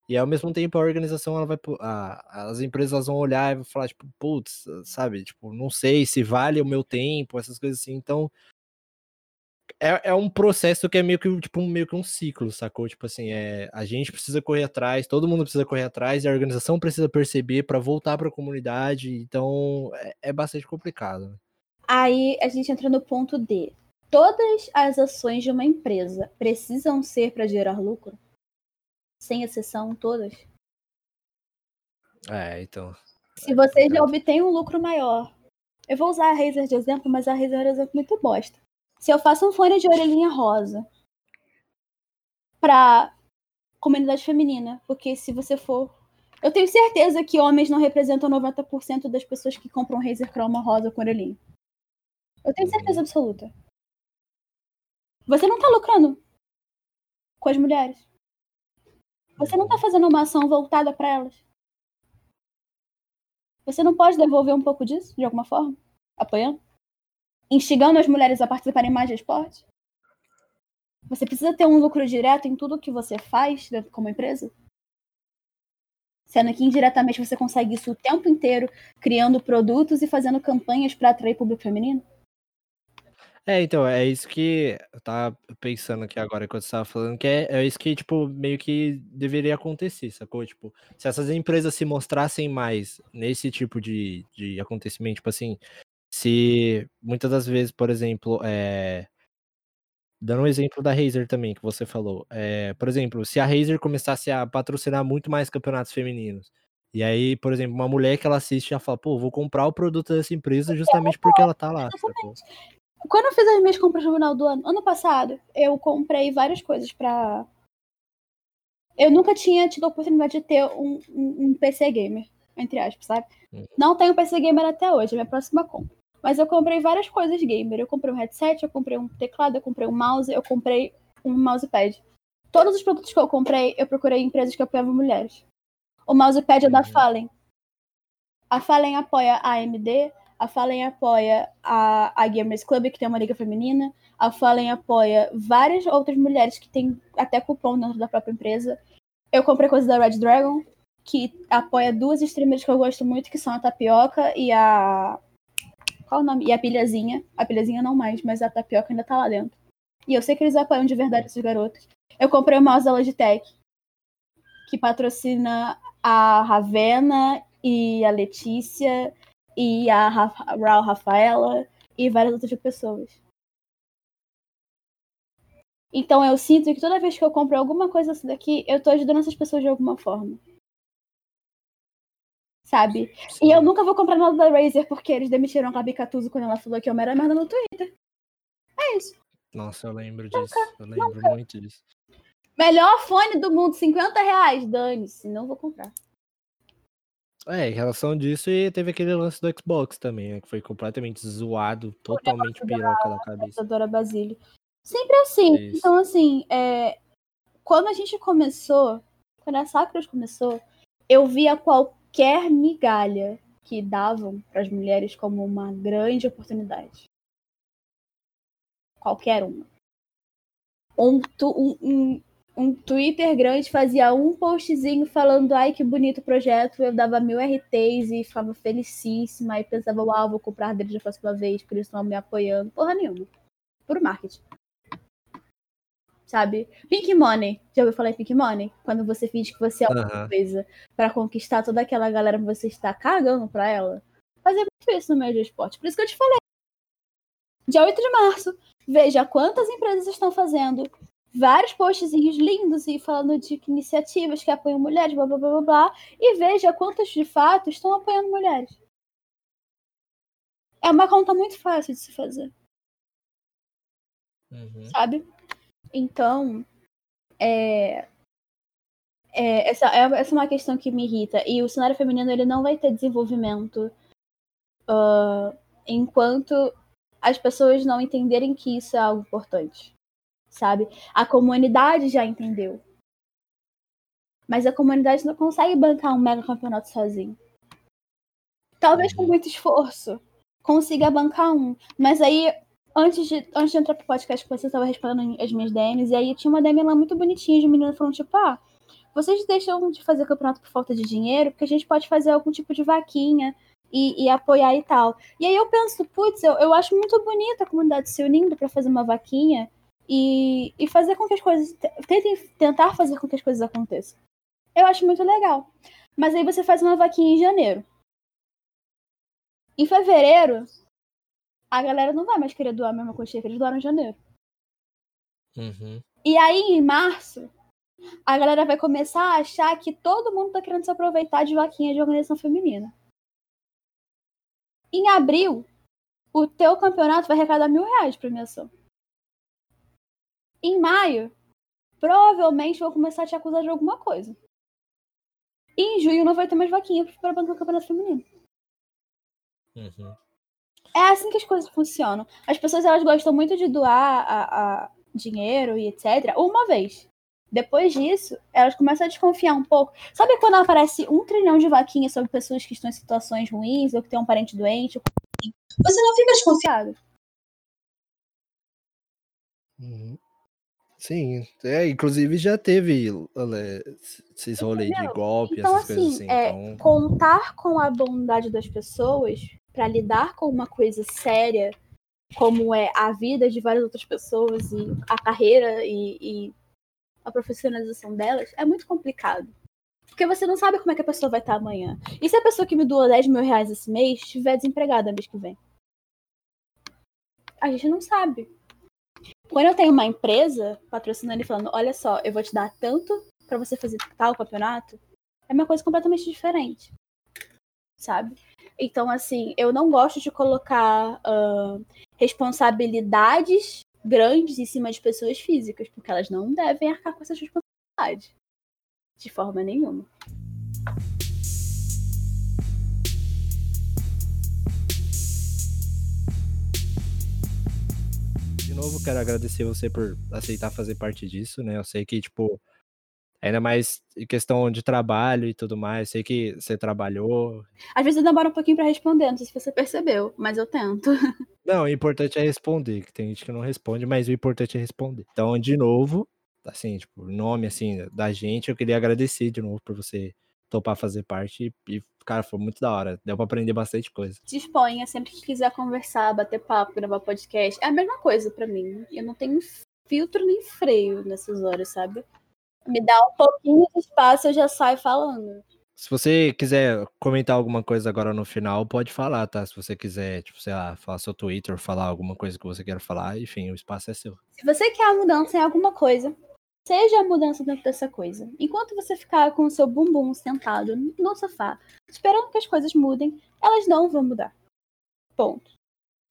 E ao mesmo tempo a organização, ela vai, a- as empresas vão olhar e vão falar, tipo, putz, sabe, tipo, não sei se vale o meu tempo, essas coisas assim. Então, é, é um processo que é meio que, tipo, um- meio que um ciclo, sacou? Tipo assim, é, a gente precisa correr atrás, todo mundo precisa correr atrás, e a organização precisa perceber pra voltar pra comunidade, então é, é bastante complicado. né?
Aí a gente entra no ponto D. Todas as ações de uma empresa precisam ser para gerar lucro? Sem exceção, todas?
É, então.
Se você já obtém um lucro maior. Eu vou usar a Razer de exemplo, mas a Razer é um exemplo muito bosta. Se eu faço um fone de orelhinha rosa pra comunidade feminina, porque se você for. Eu tenho certeza que homens não representam 90% das pessoas que compram Razer Chroma rosa com orelhinha. Eu tenho certeza absoluta. Você não tá lucrando com as mulheres. Você não tá fazendo uma ação voltada pra elas. Você não pode devolver um pouco disso, de alguma forma? Apoiando? Instigando as mulheres a participarem mais de esporte? Você precisa ter um lucro direto em tudo que você faz como empresa? Sendo que indiretamente você consegue isso o tempo inteiro, criando produtos e fazendo campanhas para atrair público feminino?
É, então, é isso que eu tava pensando aqui agora, enquanto você tava falando, que é, é isso que, tipo, meio que deveria acontecer, sacou? Tipo, se essas empresas se mostrassem mais nesse tipo de, de acontecimento, tipo assim, se muitas das vezes, por exemplo, é, dando um exemplo da Razer também, que você falou, é, por exemplo, se a Razer começasse a patrocinar muito mais campeonatos femininos, e aí, por exemplo, uma mulher que ela assiste, ela fala, pô, vou comprar o produto dessa empresa justamente porque ela tá lá?
Quando eu fiz as minhas compras no final do ano, ano passado, eu comprei várias coisas pra. Eu nunca tinha tido a oportunidade de ter um, um- um PC gamer, entre aspas, sabe?
Uhum.
Não tenho PC gamer até hoje, é a minha próxima compra. Mas eu comprei várias coisas gamer. Eu comprei um headset, eu comprei um teclado, eu comprei um mouse, eu comprei um mousepad. Todos os produtos que eu comprei, eu procurei em empresas que apoiavam mulheres. O mousepad é da
Uhum.
Fallen. A Fallen apoia a AMD, a Fallen apoia a, a Gamers Club, que tem uma liga feminina. A Fallen apoia várias outras mulheres que têm até cupom dentro da própria empresa. Eu comprei coisas da Red Dragon, que apoia duas streamers que eu gosto muito, que são a Tapioca e a. Qual o nome? E a Pilhazinha. A Pilhazinha não mais, mas a Tapioca ainda tá lá dentro. E eu sei que eles apoiam de verdade esses garotos. Eu comprei o mouse da Logitech, que patrocina a Ravena e a Letícia e a Raul Rafaela e várias outras pessoas. Então eu sinto que toda vez que eu compro alguma coisa assim daqui, eu tô ajudando essas pessoas de alguma forma. Sabe? E eu nunca vou comprar nada da Razer porque eles demitiram a Gabi Catuso quando ela falou que eu era merda no Twitter. É isso.
Nossa, eu lembro disso, eu lembro muito disso.
Melhor fone do mundo, 50 reais. Dane-se, não vou comprar.
É, em relação disso, e teve aquele lance do Xbox também, né, que foi completamente zoado, totalmente piroca da cabeça.
Dora Basílio. Sempre assim.
Isso.
Então, assim, é, quando a gente começou, quando a Sacros começou, eu via qualquer migalha que davam para as mulheres como uma grande oportunidade. Qualquer uma. um, tu- um, um, um Twitter grande fazia um postzinho falando ai que bonito projeto, eu dava mil RTs e ficava felicíssima e pensava, uau, vou comprar deles da próxima vez, porque eles estão me apoiando. Porra nenhuma. Puro marketing. Sabe? Pink Money. Já ouviu falar em Pink Money? Quando você finge que você é uma
Aham.
coisa pra conquistar toda aquela galera que você está cagando pra ela. Fazer muito isso no meio do esporte. Por isso que eu te falei. Dia 8 de março, veja quantas empresas estão fazendo vários postzinhos lindos e falando de iniciativas que apoiam mulheres, blá blá blá blá blá, e veja quantas de fato estão apoiando mulheres. É uma conta muito fácil de se fazer,
Uhum.
sabe? Então, é, é, essa, é, essa é uma questão que me irrita. E o cenário feminino ele não vai ter desenvolvimento ah, enquanto as pessoas não entenderem que isso é algo importante, sabe? A comunidade já entendeu. Mas a comunidade não consegue bancar um mega campeonato sozinho. Talvez com muito esforço consiga bancar um. Mas aí, antes de, antes de entrar pro podcast, que você estava respondendo as minhas DMs, e aí tinha uma DM lá muito bonitinha de menina falando, tipo, ah, vocês deixam de fazer campeonato por falta de dinheiro, porque a gente pode fazer algum tipo de vaquinha e, e apoiar e tal. E aí eu penso, putz, eu, eu acho muito bonita a comunidade se unindo para fazer uma vaquinha e, e fazer com que as coisas. Tentem tentar fazer com que as coisas aconteçam. Eu acho muito legal. Mas aí você faz uma vaquinha em janeiro. Em fevereiro, a galera não vai mais querer doar a mesma quantia que eles doaram em janeiro.
Uhum.
E aí, em março, a galera vai começar a achar que todo mundo tá querendo se aproveitar de vaquinha de organização feminina. Em abril, o teu campeonato vai arrecadar mil reais de premiação. Em maio, provavelmente vão começar a te acusar de alguma coisa. E em junho não vai ter mais vaquinha para bancar o campeonato feminino.
Uhum.
É assim que as coisas funcionam. As pessoas elas gostam muito de doar a, a dinheiro e etc. Uma vez. Depois disso, elas começam a desconfiar um pouco. Sabe quando aparece um trilhão de vaquinhas sobre pessoas que estão em situações ruins ou que tem um parente doente? assim? Você não fica desconfiado.
Uhum. Sim, é, inclusive já teve esses rolês de golpe,
Então,
essas coisas
assim,
assim.
é,
Então,
contar com a bondade das pessoas para lidar com uma coisa séria, como é a vida de várias outras pessoas e a carreira e, e a profissionalização delas, é muito complicado. Porque você não sabe como é que a pessoa vai estar amanhã. E se a pessoa que me doou 10 mil reais esse mês estiver desempregada mês que vem? A gente não sabe. Quando eu tenho uma empresa patrocinando e falando, olha só, eu vou te dar tanto para você fazer tal campeonato, é uma coisa completamente diferente. Sabe? Então, assim, eu não gosto de colocar ah, responsabilidades grandes em cima de pessoas físicas, porque elas não devem arcar com essas responsabilidades. De forma nenhuma.
de novo, quero agradecer você por aceitar fazer parte disso, né? Eu sei que, tipo, ainda mais em questão de trabalho e tudo mais, sei que você trabalhou.
Às vezes eu demoro um pouquinho pra responder, não sei se você percebeu, mas eu tento.
Não, o importante é responder, que tem gente que não responde, mas o importante é responder. Então, de novo, assim, tipo, nome, assim, da gente, eu queria agradecer de novo por você topar fazer parte e, cara, foi muito da hora. Deu pra aprender bastante coisa.
Disponha sempre que quiser conversar, bater papo, gravar podcast. É a mesma coisa pra mim. Eu não tenho filtro nem freio nessas horas, sabe? Me dá um pouquinho de espaço, eu já saio falando.
Se você quiser comentar alguma coisa agora no final, pode falar, tá? Se você quiser, tipo, sei lá, falar seu Twitter, falar alguma coisa que você queira falar, enfim, o espaço é seu.
Se você quer a mudança em alguma coisa, seja a mudança dentro dessa coisa. Enquanto você ficar com o seu bumbum sentado no sofá, esperando que as coisas mudem, elas não vão mudar. Ponto.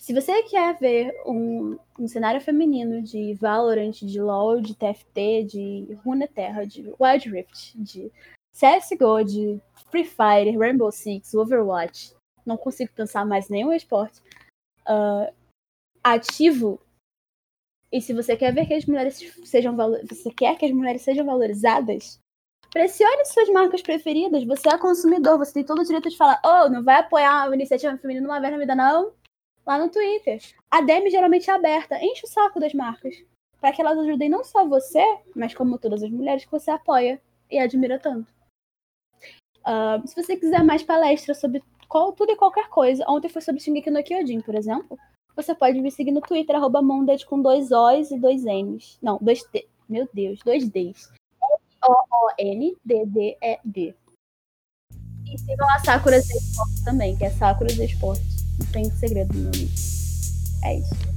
Se você quer ver um, um cenário feminino de Valorant, de LoL, de TFT, de Runeterra, de Wild Rift, de CSGO, de Free Fire, Rainbow Six, Overwatch, não consigo pensar mais nenhum esporte ah, ativo e se você quer ver que as mulheres sejam você quer que as mulheres sejam valorizadas, pressione suas marcas preferidas. Você é consumidor, você tem todo o direito de falar, oh, não vai apoiar a iniciativa feminina uma vez na vida, não. Lá no Twitter. A DM geralmente é aberta. Enche o saco das marcas. para que elas ajudem não só você, mas como todas as mulheres que você apoia e admira tanto. Uh, se você quiser mais palestras sobre qual, tudo e qualquer coisa, ontem foi sobre Shingeki no Kyojin, por exemplo, você pode me seguir no Twitter, arroba com dois O's e dois N's. Não, dois T. Meu Deus, dois D's. O-O-N-D-D-E-D. E sigam a Sakura Z Esportes também, que é Sakura Z Esportes. Não tem segredo meu nome. É isso.